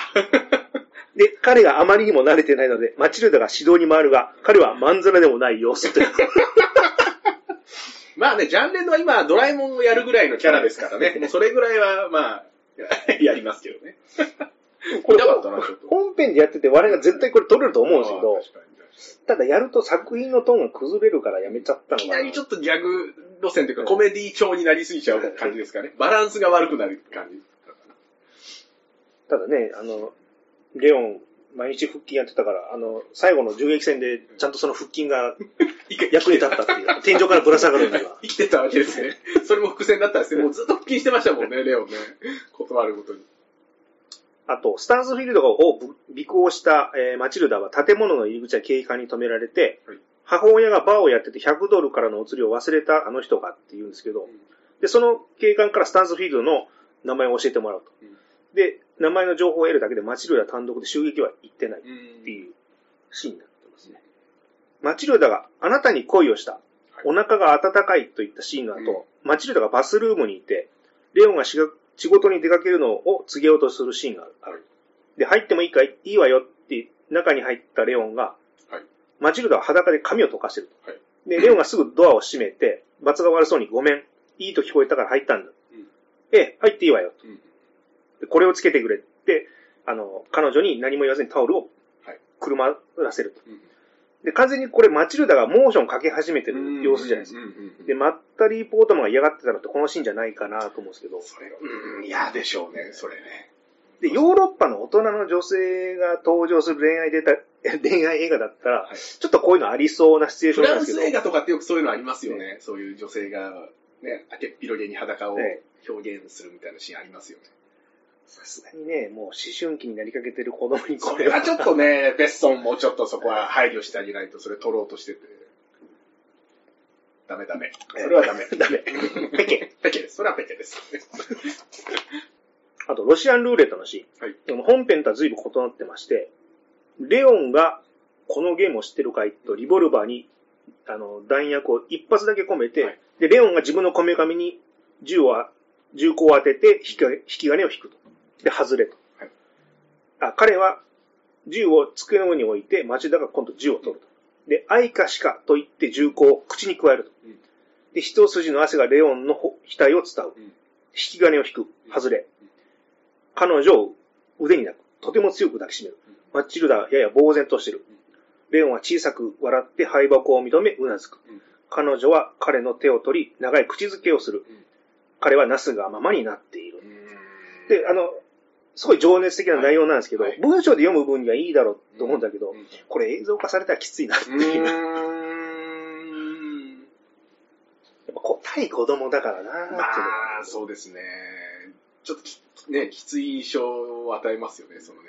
で、彼があまりにも慣れてないので、マチルダが指導に回るが、彼はまんざらでもない様子という。まあね、ジャンレンのは今、ドラえもんをやるぐらいのキャラですからね。もうそれぐらいは、まあ、やりますけどね。これ。本編でやってて我々が絶対これ撮れると思うんですけどただやると作品のトーンが崩れるからやめちゃったのかな。いきなりちょっとギャグ路線というか、コメディ調になりすぎちゃう感じですかね。バランスが悪くなる感じ。ただね、あの、レオン、毎日腹筋やってたから、あの、最後の銃撃戦でちゃんとその腹筋が 役に立ったっていう、天井からぶら下がるのが。生きてたわけですね。それも伏線だったんですね。もうずっと腹筋してましたもんね、レオンね。断るごとに。あと、スタンスフィールドを尾行した、えーマチルダは建物の入り口や警官に止められて、はい母親がバーをやってて100ドルからのお釣りを忘れたあの人がって言うんですけど、で、その警官からスタンスフィールドの名前を教えてもらうと。うんで、名前の情報を得るだけでマチルダ単独で襲撃は行ってないっうんていうシーンになってますね。マチルダがあなたに恋をした。お腹が温かいといったシーンの後、マチルダがバスルームにいて、レオンが仕事に出かけるのを告げようとするシーンがある。で、入ってもいいかい？いいわよって中に入ったレオンが、はいマチルダは裸で髪を溶かしてると。はいで、レオンがすぐドアを閉めて、罰が悪そうにごめん、いいと聞こえたから入ったんだ。うんええ、入っていいわよ。うんでこれをつけてくれって、あの、彼女に何も言わずにタオルをはい車らせると。うんで、完全にこれマチルダがモーションかけ始めてる様子じゃないですか。で、マッタリー・ポートマンが嫌がってたのってこのシーンじゃないかなと思うんですけど、それ、うん、嫌でしょうね、それね。で、ヨーロッパの大人の女性が登場する恋愛出た、恋愛映画だったら、はいちょっとこういうのありそうなシチュエーシフョンなんですけど、ランス映画とかってよくそういうのありますよね。そういう女性が、ね、明けっぴろげに裸をえ表現するみたいなシーンありますよね。さすがにね、もう思春期になりかけてる子供にそれはちょっとね、ベッソンもちょっとそこは配慮してあげないと、それ取ろうとしてて。ダメダメ。それはダメ。ダメ。ペケ。ペケです。それはペケです。あと、ロシアンルーレットのシーン。はいこの本編とは随分異なってまして、レオンがこのゲームを知ってるかいとリボルバーにあの弾薬を一発だけ込めて、はいで、レオンが自分のこめかみに銃を、銃口を当てて引き金引き金を引くと。で、外れと。はいあ彼は銃を机の上に置いて、町田が今度銃を取ると。で、愛かしかと言って銃口を口に加えると。うんで、一筋の汗がレオンのほ額を伝う。うん引き金を引く。外れ。彼女を腕に抱く。とても強く抱きしめる。マッチルダはやや呆然としている。レオンは小さく笑って敗北を認め、うなずくうん。彼女は彼の手を取り、長い口づけをする。うん彼はなすがままになっている。で、で、あの、すごい情熱的な内容なんですけど、はい文章で読む分にはいいだろうと思うんだけど、うんこれ映像化されたらきついなってういう。やっーん。ぱこ対子供だからなまあ、そうですね。ちょっとき、ね、きつい印象を与えますよね、そのね。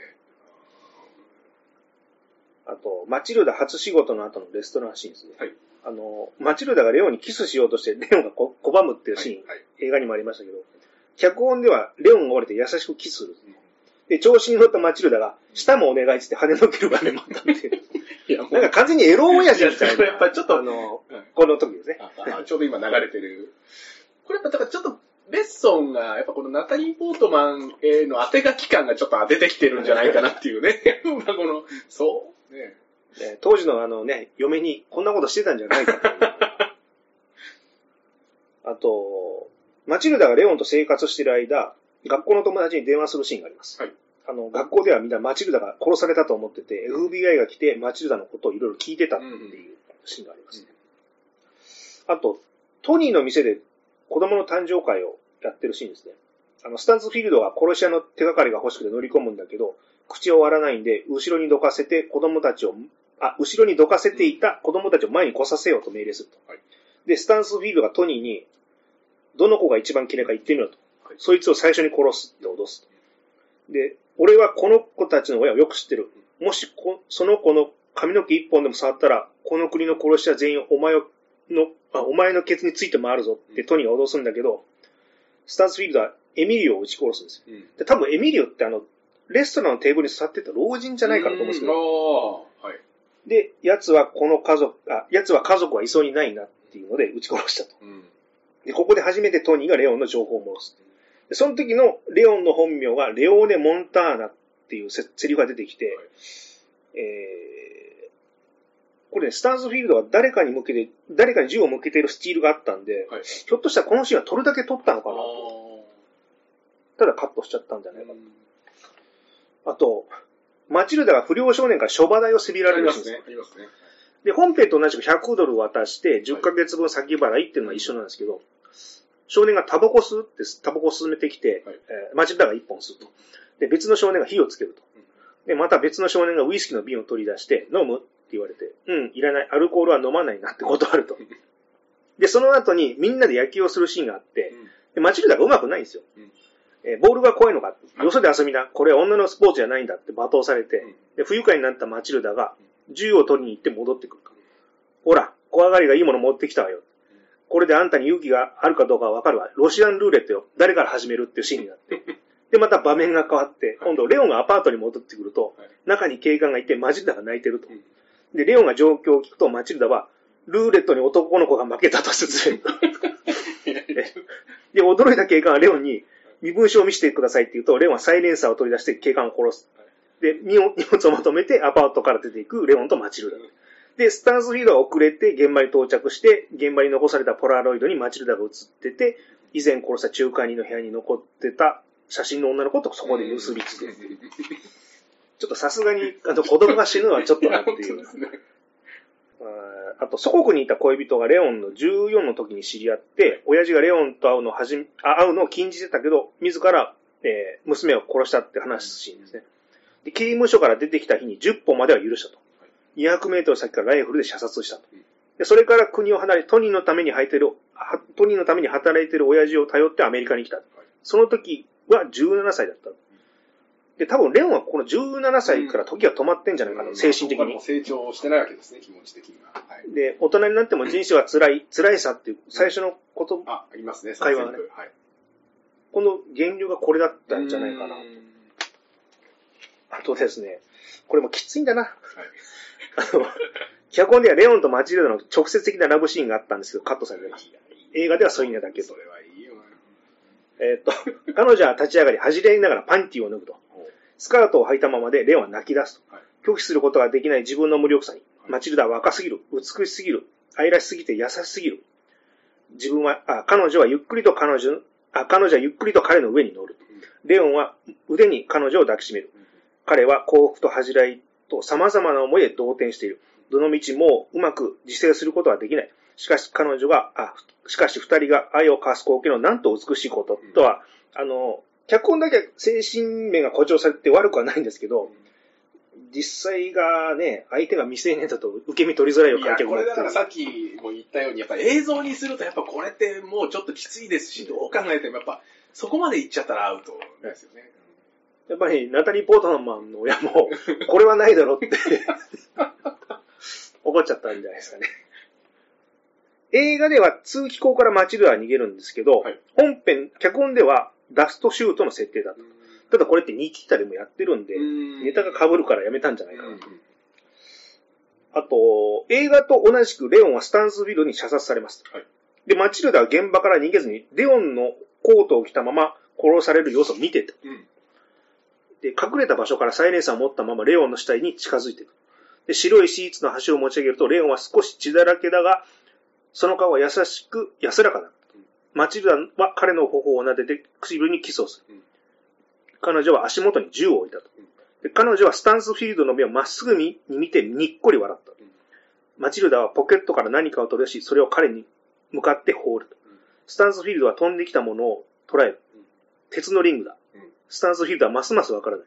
あと、マチルダ初仕事の後のレストランシーンですね。はいあの、マチルダがレオンにキスしようとして、レオンがこ拒むっていうシーン、はい。映画にもありましたけど、脚本ではレオンが折れて優しくキスする。で、調子に乗ったマチルダが、舌もお願いって跳ねのける場面もあったってい や、もうなんか完全にエロ親父みたいな。やっぱりちょっとあのはい、この時ですね。ちょうど今流れてる。これやっぱ、だからちょっと、ベッソンが、やっぱこのナタリー・ポートマンへの当て書き感がちょっと出てきてるんじゃないかなっていうね。まあこの、そう、ね。ね当時のあのね、嫁にこんなことしてたんじゃないか。あと、マチルダがレオンと生活している間、学校の友達に電話するシーンがあります。はいあの、学校ではみんなマチルダが殺されたと思ってて、FBI が来てマチルダのことをいろいろ聞いてたっていうシーンがありますね。あと、トニーの店で子供の誕生会をやってるシーンですね。あの、スタンズフィールドは殺し屋の手がかりが欲しくて乗り込むんだけど、口を割らないんで、後ろにどかせて子供たちを、あ、後ろにどかせていた子供たちを前に来させようと命令すると。はいで、スタンスフィールドがトニーに、どの子が一番嫌いか言ってみろと。はいそいつを最初に殺すって脅すと。で、俺はこの子たちの親をよく知ってる。もしこ、その子の髪の毛一本でも触ったら、この国の殺し屋全員お前をの、あお前のケツについて回るぞってトニーが脅すんだけど、スタンスフィールドはエミリオを撃ち殺すんですよ。うん。で多分エミリオってあの、レストランのテーブルに座ってた老人じゃないかなと思うんですけど、はい。で、奴はこの家族、あ、奴は家族はいそうにないなっていうので撃ち殺したと。うん。で、ここで初めてトニーがレオンの情報を戻す。で、その時のレオンの本名がレオーネ・モンターナっていうせセリフが出てきて、はいえー、これね、スタンズフィールドが誰かに向けて、誰かに銃を向けているスチールがあったんで、はい。ひょっとしたらこのシーンは撮るだけ撮ったのかあなと。あ。ただカットしちゃったんじゃないかうんな。あと、マチルダが不良少年から諸場代をせびらあれるシーンですね。ありますね。で、本編と同じく100ドル渡して10ヶ月分先払いっていうのは一緒なんですけど、少年がタバコ吸うって、タバコを進めてきて、はいえーマチルダが1本吸うと。で、別の少年が火をつけると。で、また別の少年がウイスキーの瓶を取り出して、飲むって言われて、うん、いらない。アルコールは飲まないなって断ると。で、その後にみんなで野球をするシーンがあって、でマチルダが上手くないんですよ。うんえーボールが怖いのか、よそで遊びな、これは女のスポーツじゃないんだって罵倒されて、うんで不愉快になったマチルダが銃を取りに行って戻ってくると。ほら、怖がりがいいもの持ってきたわよ。これであんたに勇気があるかどうかはわかるわ。ロシアンルーレットよ。誰から始めるっていうシーンになって。で、また場面が変わって、今度レオンがアパートに戻ってくると、はい中に警官がいてマチルダが泣いてるとうん。で、レオンが状況を聞くとマチルダは、ルーレットに男の子が負けたと説明。で、驚いた警官はレオンに、身分証を見せてくださいって言うと、レオンはサイレンサーを取り出して警官を殺す。で、荷物を まとめてアパートから出ていくレオンとマチルダ。で、スタンスフィードが遅れて現場に到着して、現場に残されたポラロイドにマチルダが写ってて、以前殺した仲介人の部屋に残ってた写真の女の子とそこで結びつく。ちょっとさすがに、あと子供が死ぬのはちょっとなっていう。ですね。あと、祖国にいた恋人がレオンの14の時に知り合って、親父がレオンと会うのをあ会うのを禁じてたけど、自ら、えー娘を殺したって話すシーンですね。で、刑務所から出てきた日に10本までは許したと。200メートル先からライフルで射殺したと。で、それから国を離れ、トニーのために働いてる、はトニーのために働いてる親父を頼ってアメリカに来た。その時は17歳だった。で、多分レオンはこの17歳から時が止まってんじゃないかな、精神的に。成長してないわけですね、気持ち的には。はい。で、大人になっても人生は辛い、辛いさっていう最初のこと、あ、ありますね、会話はい。この原料がこれだったんじゃないかなう。んあとですね、これもきついんだな。はい。あの、脚本ではレオンとマチルダの直接的なラブシーンがあったんですけど、カットされてます。映画ではそういうのだけとそ。れはいいよな。えーっと、彼女は立ち上がり、恥じらいながらパンティを脱ぐと。スカートを履いたままでレオンは泣き出すと。はい拒否することができない自分の無力さに、はいマチルダは若すぎる、美しすぎる、愛らしすぎて優しすぎる。自分は、あ、彼女はゆっくりと彼女、あ、彼女はゆっくりと彼の上に乗る。レオンは腕に彼女を抱きしめる。彼は幸福と恥じらいと様々な思いで動転している。どの道もうまく自制することはできない。しかし彼女が、あ、しかし二人が愛を交わす光景のなんと美しいこととは、あの、脚本だけ精神面が誇張されて悪くはないんですけど、実際がね、相手が未成年だと受け身取りづらいをいや、観客これだからる。さっきも言ったように、やっぱ映像にすると、やっぱこれってもうちょっときついですし、どう考えてもやっぱ、そこまでいっちゃったらアウトですよね。やっぱりナタリー・ポートマンの親も、これはないだろって怒っちゃったんじゃないですかね。映画では通気口からマチルダは逃げるんですけど、はい本編、脚本ではダストシュートの設定だった。ただこれってニキータでもやってるんで、ネタが被るからやめたんじゃないかな。あと、映画と同じくレオンはスタンスフィールドに射殺されます。はいで、マチルダは現場から逃げずに、レオンのコートを着たまま殺される様子を見てた。うんで、隠れた場所からサイレンサーを持ったままレオンの死体に近づいていく。で、白いシーツの端を持ち上げると、レオンは少し血だらけだが、その顔は優しく安らかだ。マチルダは彼の頬を撫でて唇にキスをする。うん彼女は足元に銃を置いたと。で彼女はスタンスフィールドの目をまっすぐに見てにっこり笑った。マチルダはポケットから何かを取り出し、それを彼に向かって放ると。スタンスフィールドは飛んできたものを捉えるうん。鉄のリングだうん。スタンスフィールドはますますわからない。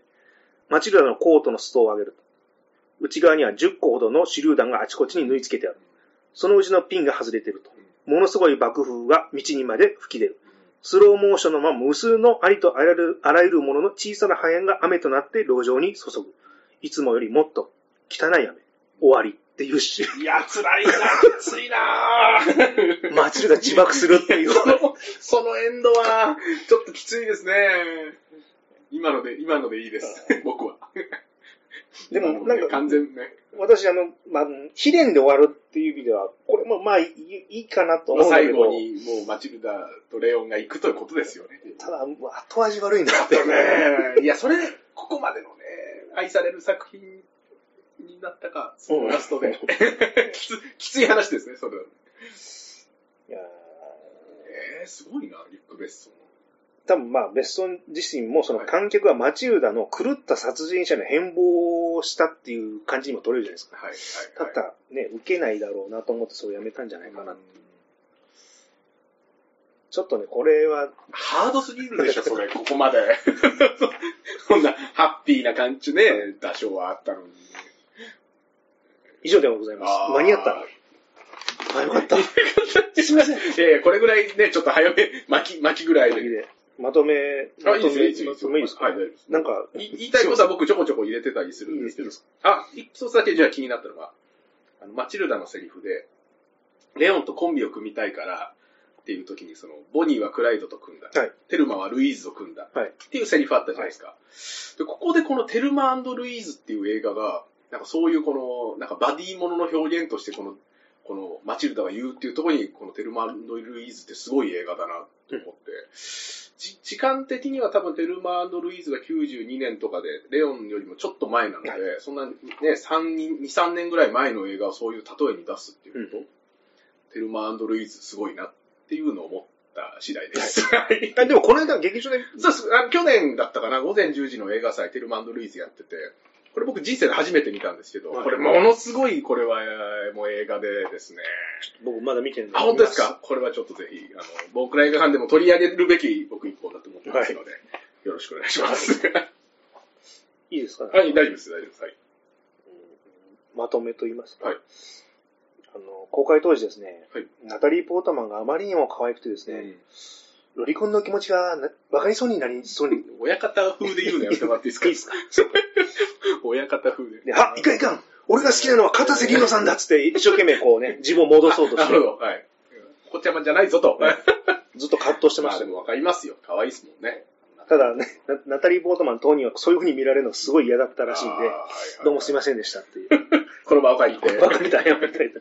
マチルダのコートの裾を上げると。内側には10個ほどの手榴弾があちこちに縫い付けてある。そのうちのピンが外れていると。ものすごい爆風が道にまで吹き出る。スローモーションのまま無数のありとあらゆるあらゆるものの小さな破片が雨となって路上に注ぐ。いつもよりもっと汚い雨。終わりっていうし、いや、辛いな、きついなマチルダ自爆するっていう。その、そのエンドは、ちょっときついですね。今ので、今のでいいです。僕は。でも、なんか、完全ね。私、あの、まあ、秘伝で終わるっていう意味では、これもまあいいかなと思うんだけど、最後にもうマチルダとレオンが行くということですよね。ただ、後味悪いなって。ねいや、それ、ここまでのね、愛される作品になったか、そのラストで。きつ、きつい話ですね、それは。いやえー、すごいな、リュック・ベッソン。多分まあ、ベッソン自身も、そのはい観客はマチルダの狂った殺人者の変貌をしたっていう感じにも取れるじゃないですか。はい、たはい。だ、ね、受けないだろうなと思ってそれをやめたんじゃないかな。ちょっとね、これは、ハードすぎるでしょ、それ、ここまで。こんな、ハッピーな感じね、打賞はあったのに。以上でございます。間に合った。あ、よかった。すみません。いやいや、これぐらいね、ちょっと早め、巻き、巻きぐらいで。でまとめ、まとめ、いいですいいですか？はい、大丈夫です。なんか、い言いたいことは僕ちょこちょこ入れてたりするんですけど。あ、一つだけじゃあ気になったのが、あの、マチルダのセリフで、レオンとコンビを組みたいから、っていう時に、その、ボニーはクライドと組んだ。はいテルマはルイーズと組んだ。はいっていうセリフあったじゃないですか。で、ここでこのテルマルイーズっていう映画が、なんかそういうこの、なんかバディものの表現としてこの、このマチルダが言うっていうところに、このテルマルイーズってすごい映画だなと思って、じ時間的には多分テルマルイーズが92年とかで、レオンよりもちょっと前なので、はそんなね、3人、2、3年ぐらい前の映画をそういう例えに出すっていうこと、テルマルイーズすごいなっていうのを思った次第です。はい。あでもこの間劇場で、そうです。去年だったかな、午前10時の映画祭、テルマルイーズやってて、これ僕人生で初めて見たんですけど、はいこれものすごい、これはえーもう映画でですね。僕まだ見てるんで。あ、本当ですか？これはちょっとぜひ、あの、僕ら映画館でも取り上げるべき僕一本だと思ってますので、よろしくお願いします。いいですか、はい、大丈夫です、大丈夫です。はい。うんまとめと言いますか。はいあの、公開当時ですね、はいナタリー・ポータマンがあまりにも可愛くてですね、ロリコンの気持ちがな分かりそうになりそうに。親方風で言うのやめてもらっていいですか？いいですか？親方風で。で、あ、いかんいかん俺が好きなのは片瀬里乃さんだっつって一生懸命こうね、自分を戻そうとしてなるほ、ど、はい。こっちゃまじゃないぞと。ずっと葛藤してましたよ。まあでもわかりますよ。可愛いですもんね。ただね、ナナタリー・ポートマン当人はそういう風に見られるのがすごい嫌だったらしいんで、どうもすいまませんでしたっていう。この場を借りて。バカみたいな、みたいな。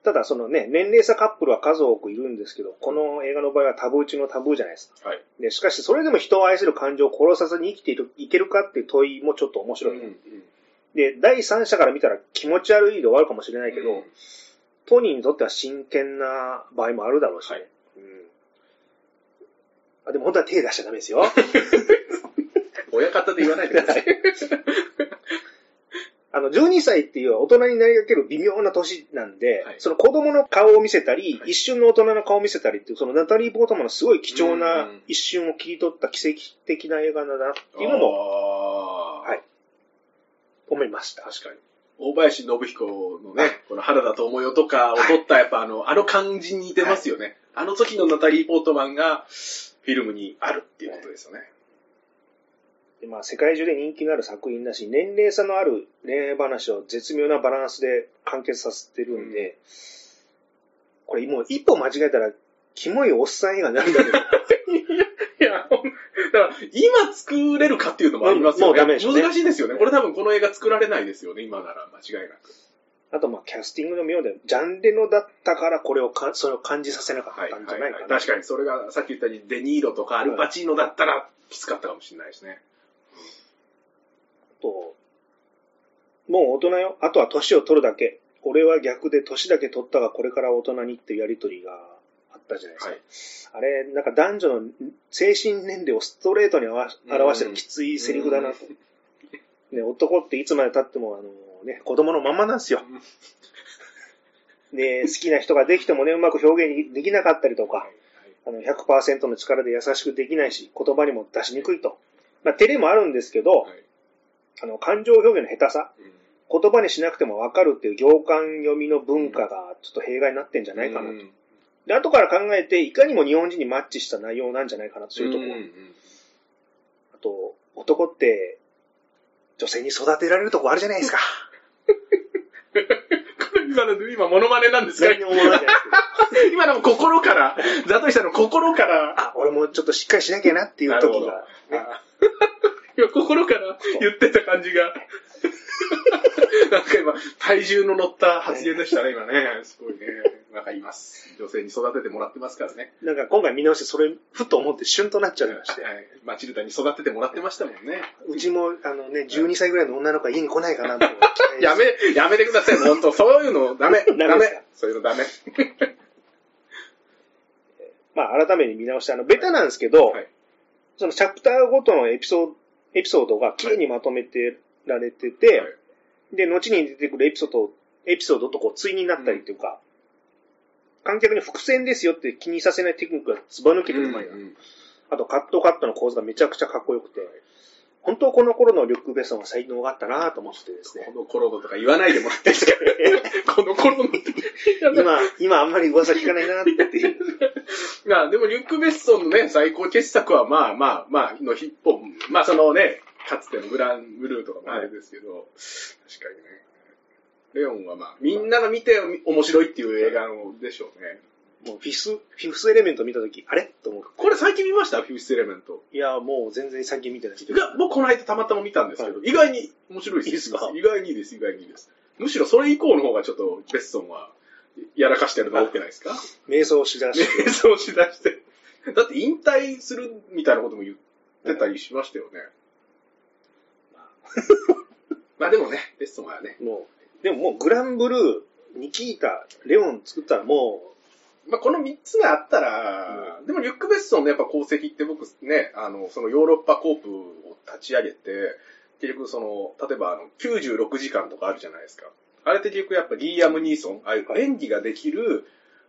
えーただそのね、年齢差カップルは数多くいるんですけど、この映画の場合はタブー中のタブーじゃないですか。はい。で、しかしそれでも人を愛する感情を殺さずに生きているいけるかっていう問いもちょっと面白い。うんうんで、第三者から見たら気持ち悪いで終わるかもしれないけど、うん当人にとっては真剣な場合もあるだろうしね。はいうんあでも本当は手出しちゃダメですよ。親方で言わないでください。あの、12歳っていう大人になりかける微妙な年なんで、はいその子供の顔を見せたり、はい一瞬の大人の顔を見せたりっていう、そのナタリー・ポートマンのすごい貴重うなん一瞬を切り取った奇跡的な映画だなっていうのももはい思いました。確かに。大林信彦のね、この原田智代とかを撮った、やっぱあの、あの感じに似てますよね。あの時のナタリー・ポートマンがフィルムにあるっていうことですよね。でまあ、世界中で人気のある作品だし、年齢差のある恋愛話を絶妙なバランスで完結させてるんで、これもう一歩間違えたら、キモいおっさん映画になるんだけど、いや、ほんだから、今作れるかっていうのもありますよね。もうダメでしょうね難しいですよね。これ多分この映画作られないですよね、今なら間違いなく。あとまあ、キャスティングの妙で、ジャンレノだったからこれをか、それを感じさせなかったんじゃないかな。確かに、それがさっき言ったようにデニーロとかアルパチーノだったらきつかったかもしれないですね。と、もう大人よ。あとは年を取るだけ。俺は逆で年だけ取ったがこれから大人にっていうやりとりがあったじゃないですか。はい。あれ、なんか男女の精神年齢をストレートに表してるきついセリフだなと。ね、男っていつまで経っても、あのね、子供のまんまなんですよ。で、好きな人ができてもね、うまく表現できなかったりとか、あの100%の力で優しくできないし、言葉にも出しにくいと。まあ、照れもあるんですけど、はいあの、感情表現の下手さ、うん言葉にしなくてもわかるっていう行間読みの文化がちょっと弊害になってんじゃないかなと。うんで、後から考えて、いかにも日本人にマッチした内容なんじゃないかなと、そういうところ。あと、男って、女性に育てられるとこあるじゃないですか。今の、今、モノマネなんですか？今のも心から、ザトシさんの心から、あ、俺もちょっとしっかりしなきゃなっていう時が、ね。あいや、心から言ってた感じが。なんか今、体重の乗った発言でしたね、今ね。すごいね。わかります。女性に育ててもらってますからね。なんか今回見直してそれ、ふっと思って旬となっちゃいまして。はい。マチルダに育ててもらってましたもんね。うちも、あのね、12歳ぐらいの女の子が家に来ないかなと。やめ、やめてください。本当そういうのダメ。ダメ。そういうのダメ。まあ、改めて見直して、あの、ベタなんですけど、はいそのチャプターごとのエピソード、エピソードが綺麗にまとめてられてて、はいで、後に出てくるエピソード、エピソードとこう、対になったりっていうか、観客に伏線ですよって気にさせないテクニックがずば抜けてうまいな。うんあと、カットカットの構図がめちゃくちゃかっこよくて、本当この頃のリュック・ベッソンは才能があったなと思ってですね。この頃のとか言わないでもらっていいですか？この頃のって。今、今あんまり噂聞かないなっていう。まあ、でもリュック・ベッソンのね、最高傑作は、まあまあまあ、のヒップホップ、まあそのね、かつてのグランブルーとかもあれですけど、確かにね。レオンはまあ、みんなが見て面白いっていう映画でしょうね。もうフィス、フィフスエレメント見たとき、あれ？と思う。これ最近見ました？フィフスエレメント。いや、もう全然最近見てないですいや、僕この間たまたま見たんですけど、は意外に面白いです。いいですか？意外にいいです、意外にいいです。むしろそれ以降の方がちょっとベッソンはやらかしてるの多くないですか？瞑想しだして。瞑想しだして。だって引退するみたいなことも言ってたりしましたよね。まあでもね、ベッソンはね、もう、でももうグランブルー、ニキータ、レオン作ったらもまあこの3つがあったら、でもリュック・ベッソンのやっぱ功績って僕ね、あの、そのヨーロッパコープを立ち上げて、結局その、例えばあの、96時間とかあるじゃないですか。あれって結局やっぱリーアム・ニーソン、ああいう演技ができる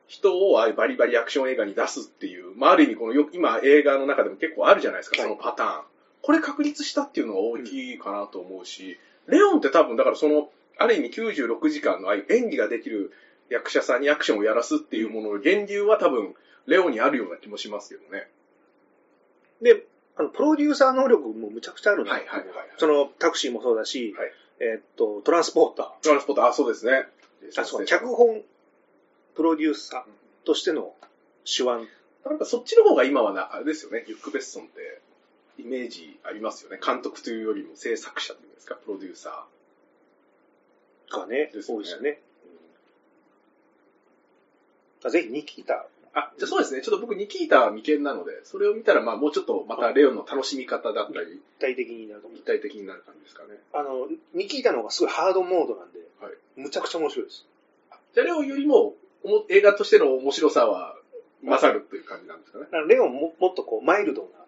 人をああいうバリバリアクション映画に出すっていう、まあある意味このよ今映画の中でも結構あるじゃないですか、はいそのパターン。これ確立したっていうのが大きいかなと思うし、レオンって多分だからその、ある意味96時間のああいう演技ができる役者さんにアクションをやらすっていうものの源流は多分、レオンにあるような気もしますけどね。う、で、あの、プロデューサー能力もむちゃくちゃあるなはいはいはいはいその、タクシーもそうだし、はいえーっと、トランスポーター。トランスポーター、あ、そうですね。あ、そうか、脚本、プロデューサーとしての手腕。なんかそっちの方が今はな、あれですよね、リュック・ベッソンって、イメージありますよね。監督というよりも制作者というんですか、プロデューサがね、ですよね多いですよね。あぜひ、ニキータ。ー。あ、じゃあそうですね、ちょっと僕ニキータは未見なので、それを見たらまあもうちょっとまたレオンの楽しみ方だったり、立体的になると思う立。体的になる感じですかね。あの、ニキータの方がすごいハードモードなんで、はいむちゃくちゃ面白いです。じゃあレオンよりも、映画としての面白さは勝るっていう感じなんですかね。レオンももっとこう、マイルドな、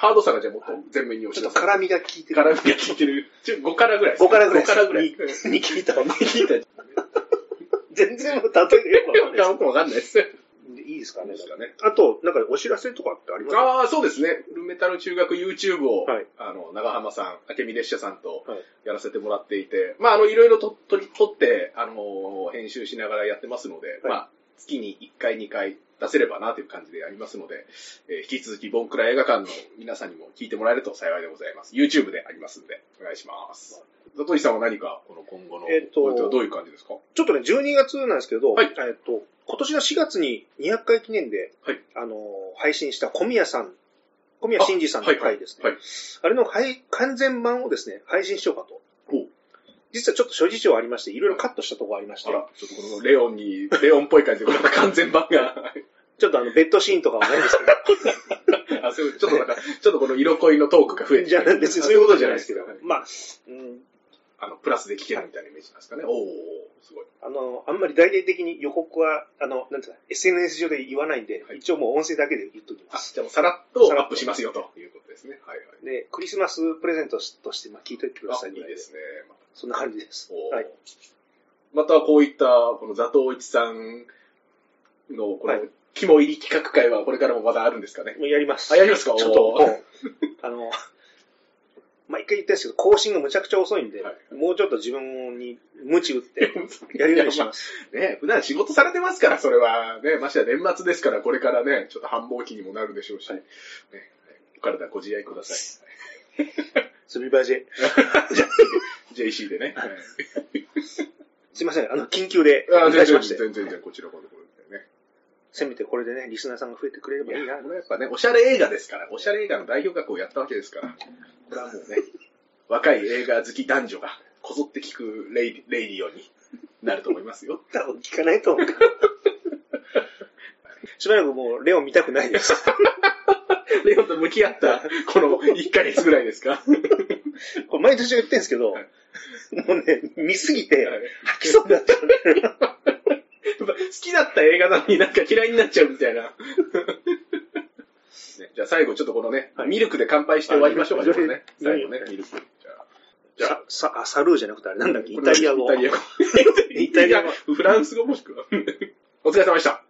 ハードさがじゃあもっと前面に押しちょっと辛みが効いてる。辛みが効いてる。ちょ5辛ぐらいです5辛ぐらい5辛ぐらい。にニキータは。ニキータ、全然例えがよくわかんない僕わかんないです。です。いいですかね。ですかね。あと、なんかお知らせとかってあります？かああ、そうですね。ルメタル中学 YouTube を、はいあの、長浜さん、明美列車さんとはいやらせてもらっていて、まあ、あの、いろいろと取り、取って、あの、編集しながらやってますので、まあ、月に1回、2回出せればなという感じでやりますので、えー引き続き、ボンクラ映画館の皆さんにも聞いてもらえると幸いでございます。YouTube でありますので、お願いします。ザトリさんは何か、この今後の、えっとどういう感じですか？ちょっとね、12月なんですけど、はいえっと、今年の4月に200回記念で、はいあの、配信した小宮さん、小宮真司さんの回ですね。はいはいあれの配完全版をですね、配信しようかと。実はちょっと諸事情ありまして、いろいろカットしたところありまして、あら、ちょっとこのレオンに、レオンっぽい感じで、また完全版が。ちょっとあの、ベッドシーンとかはないですけ あ、そういう、ちょっとなんか、ちょっとこの色恋のトークが増えど、てじゃあ別にそういうことじゃないですけどはい、まあ、うん、あの、プラスで聞けるみたいなイメージなんですかね。おおすごい。あの、あんまり大々的に予告は、あの、なんていうか、SNS 上で言わないんで、はい一応もう音声だけで言っときまあ、す。じゃあもうさらっとさらっとアップしますよということですね。はいはい。で、クリスマスプレゼントとして、まあ、聞いといてくださいいいいですね。そんな感じです。はい。またこういった、このザトウイチさんの、このはい、肝入り企画会はこれからもまだあるんですかね？もうやります。あ、やりますか？ちょっと、あの、毎回言ってるんですけど、更新がむちゃくちゃ遅いんで、はいもうちょっと自分に鞭打って、やるようにします。ね、普段仕事されてますから、それは。ね、ましてや年末ですから、これからね、ちょっと繁忙期にもなるでしょうし、はいね、お体ご自愛ください。スビバジェ。JC でね。はい すいません、あの、緊急で、あお願いしまして、全然全然こちらこそね。せめてこれでね、リスナーさんが増えてくれればいいな。これやっぱね、おしゃれ映画ですから、おしゃれ映画の代表格をやったわけですから、これはもうね、若い映画好き男女がこぞって聞くレイレイディオになると思いますよ。多分聞かないと思う。しばらくもう、レオン見たくないです。レオンと向き合った、この1ヶ月ぐらいですか。これ毎年言ってるんですけど、はい もうね、見すぎて、はい吐きそうになっちゃう好きだった映画なのになんか嫌いになっちゃうみたいな。ね、じゃあ最後ちょっとこのね、はいミルクで乾杯して終わりましょうか、ね。最後ね、はいミルク。じゃあ。さ、あサルーじゃなくてあれなんだっけ、イタリア語。イタリア語。イタリア語。フランス語もしくは。お疲れ様でした。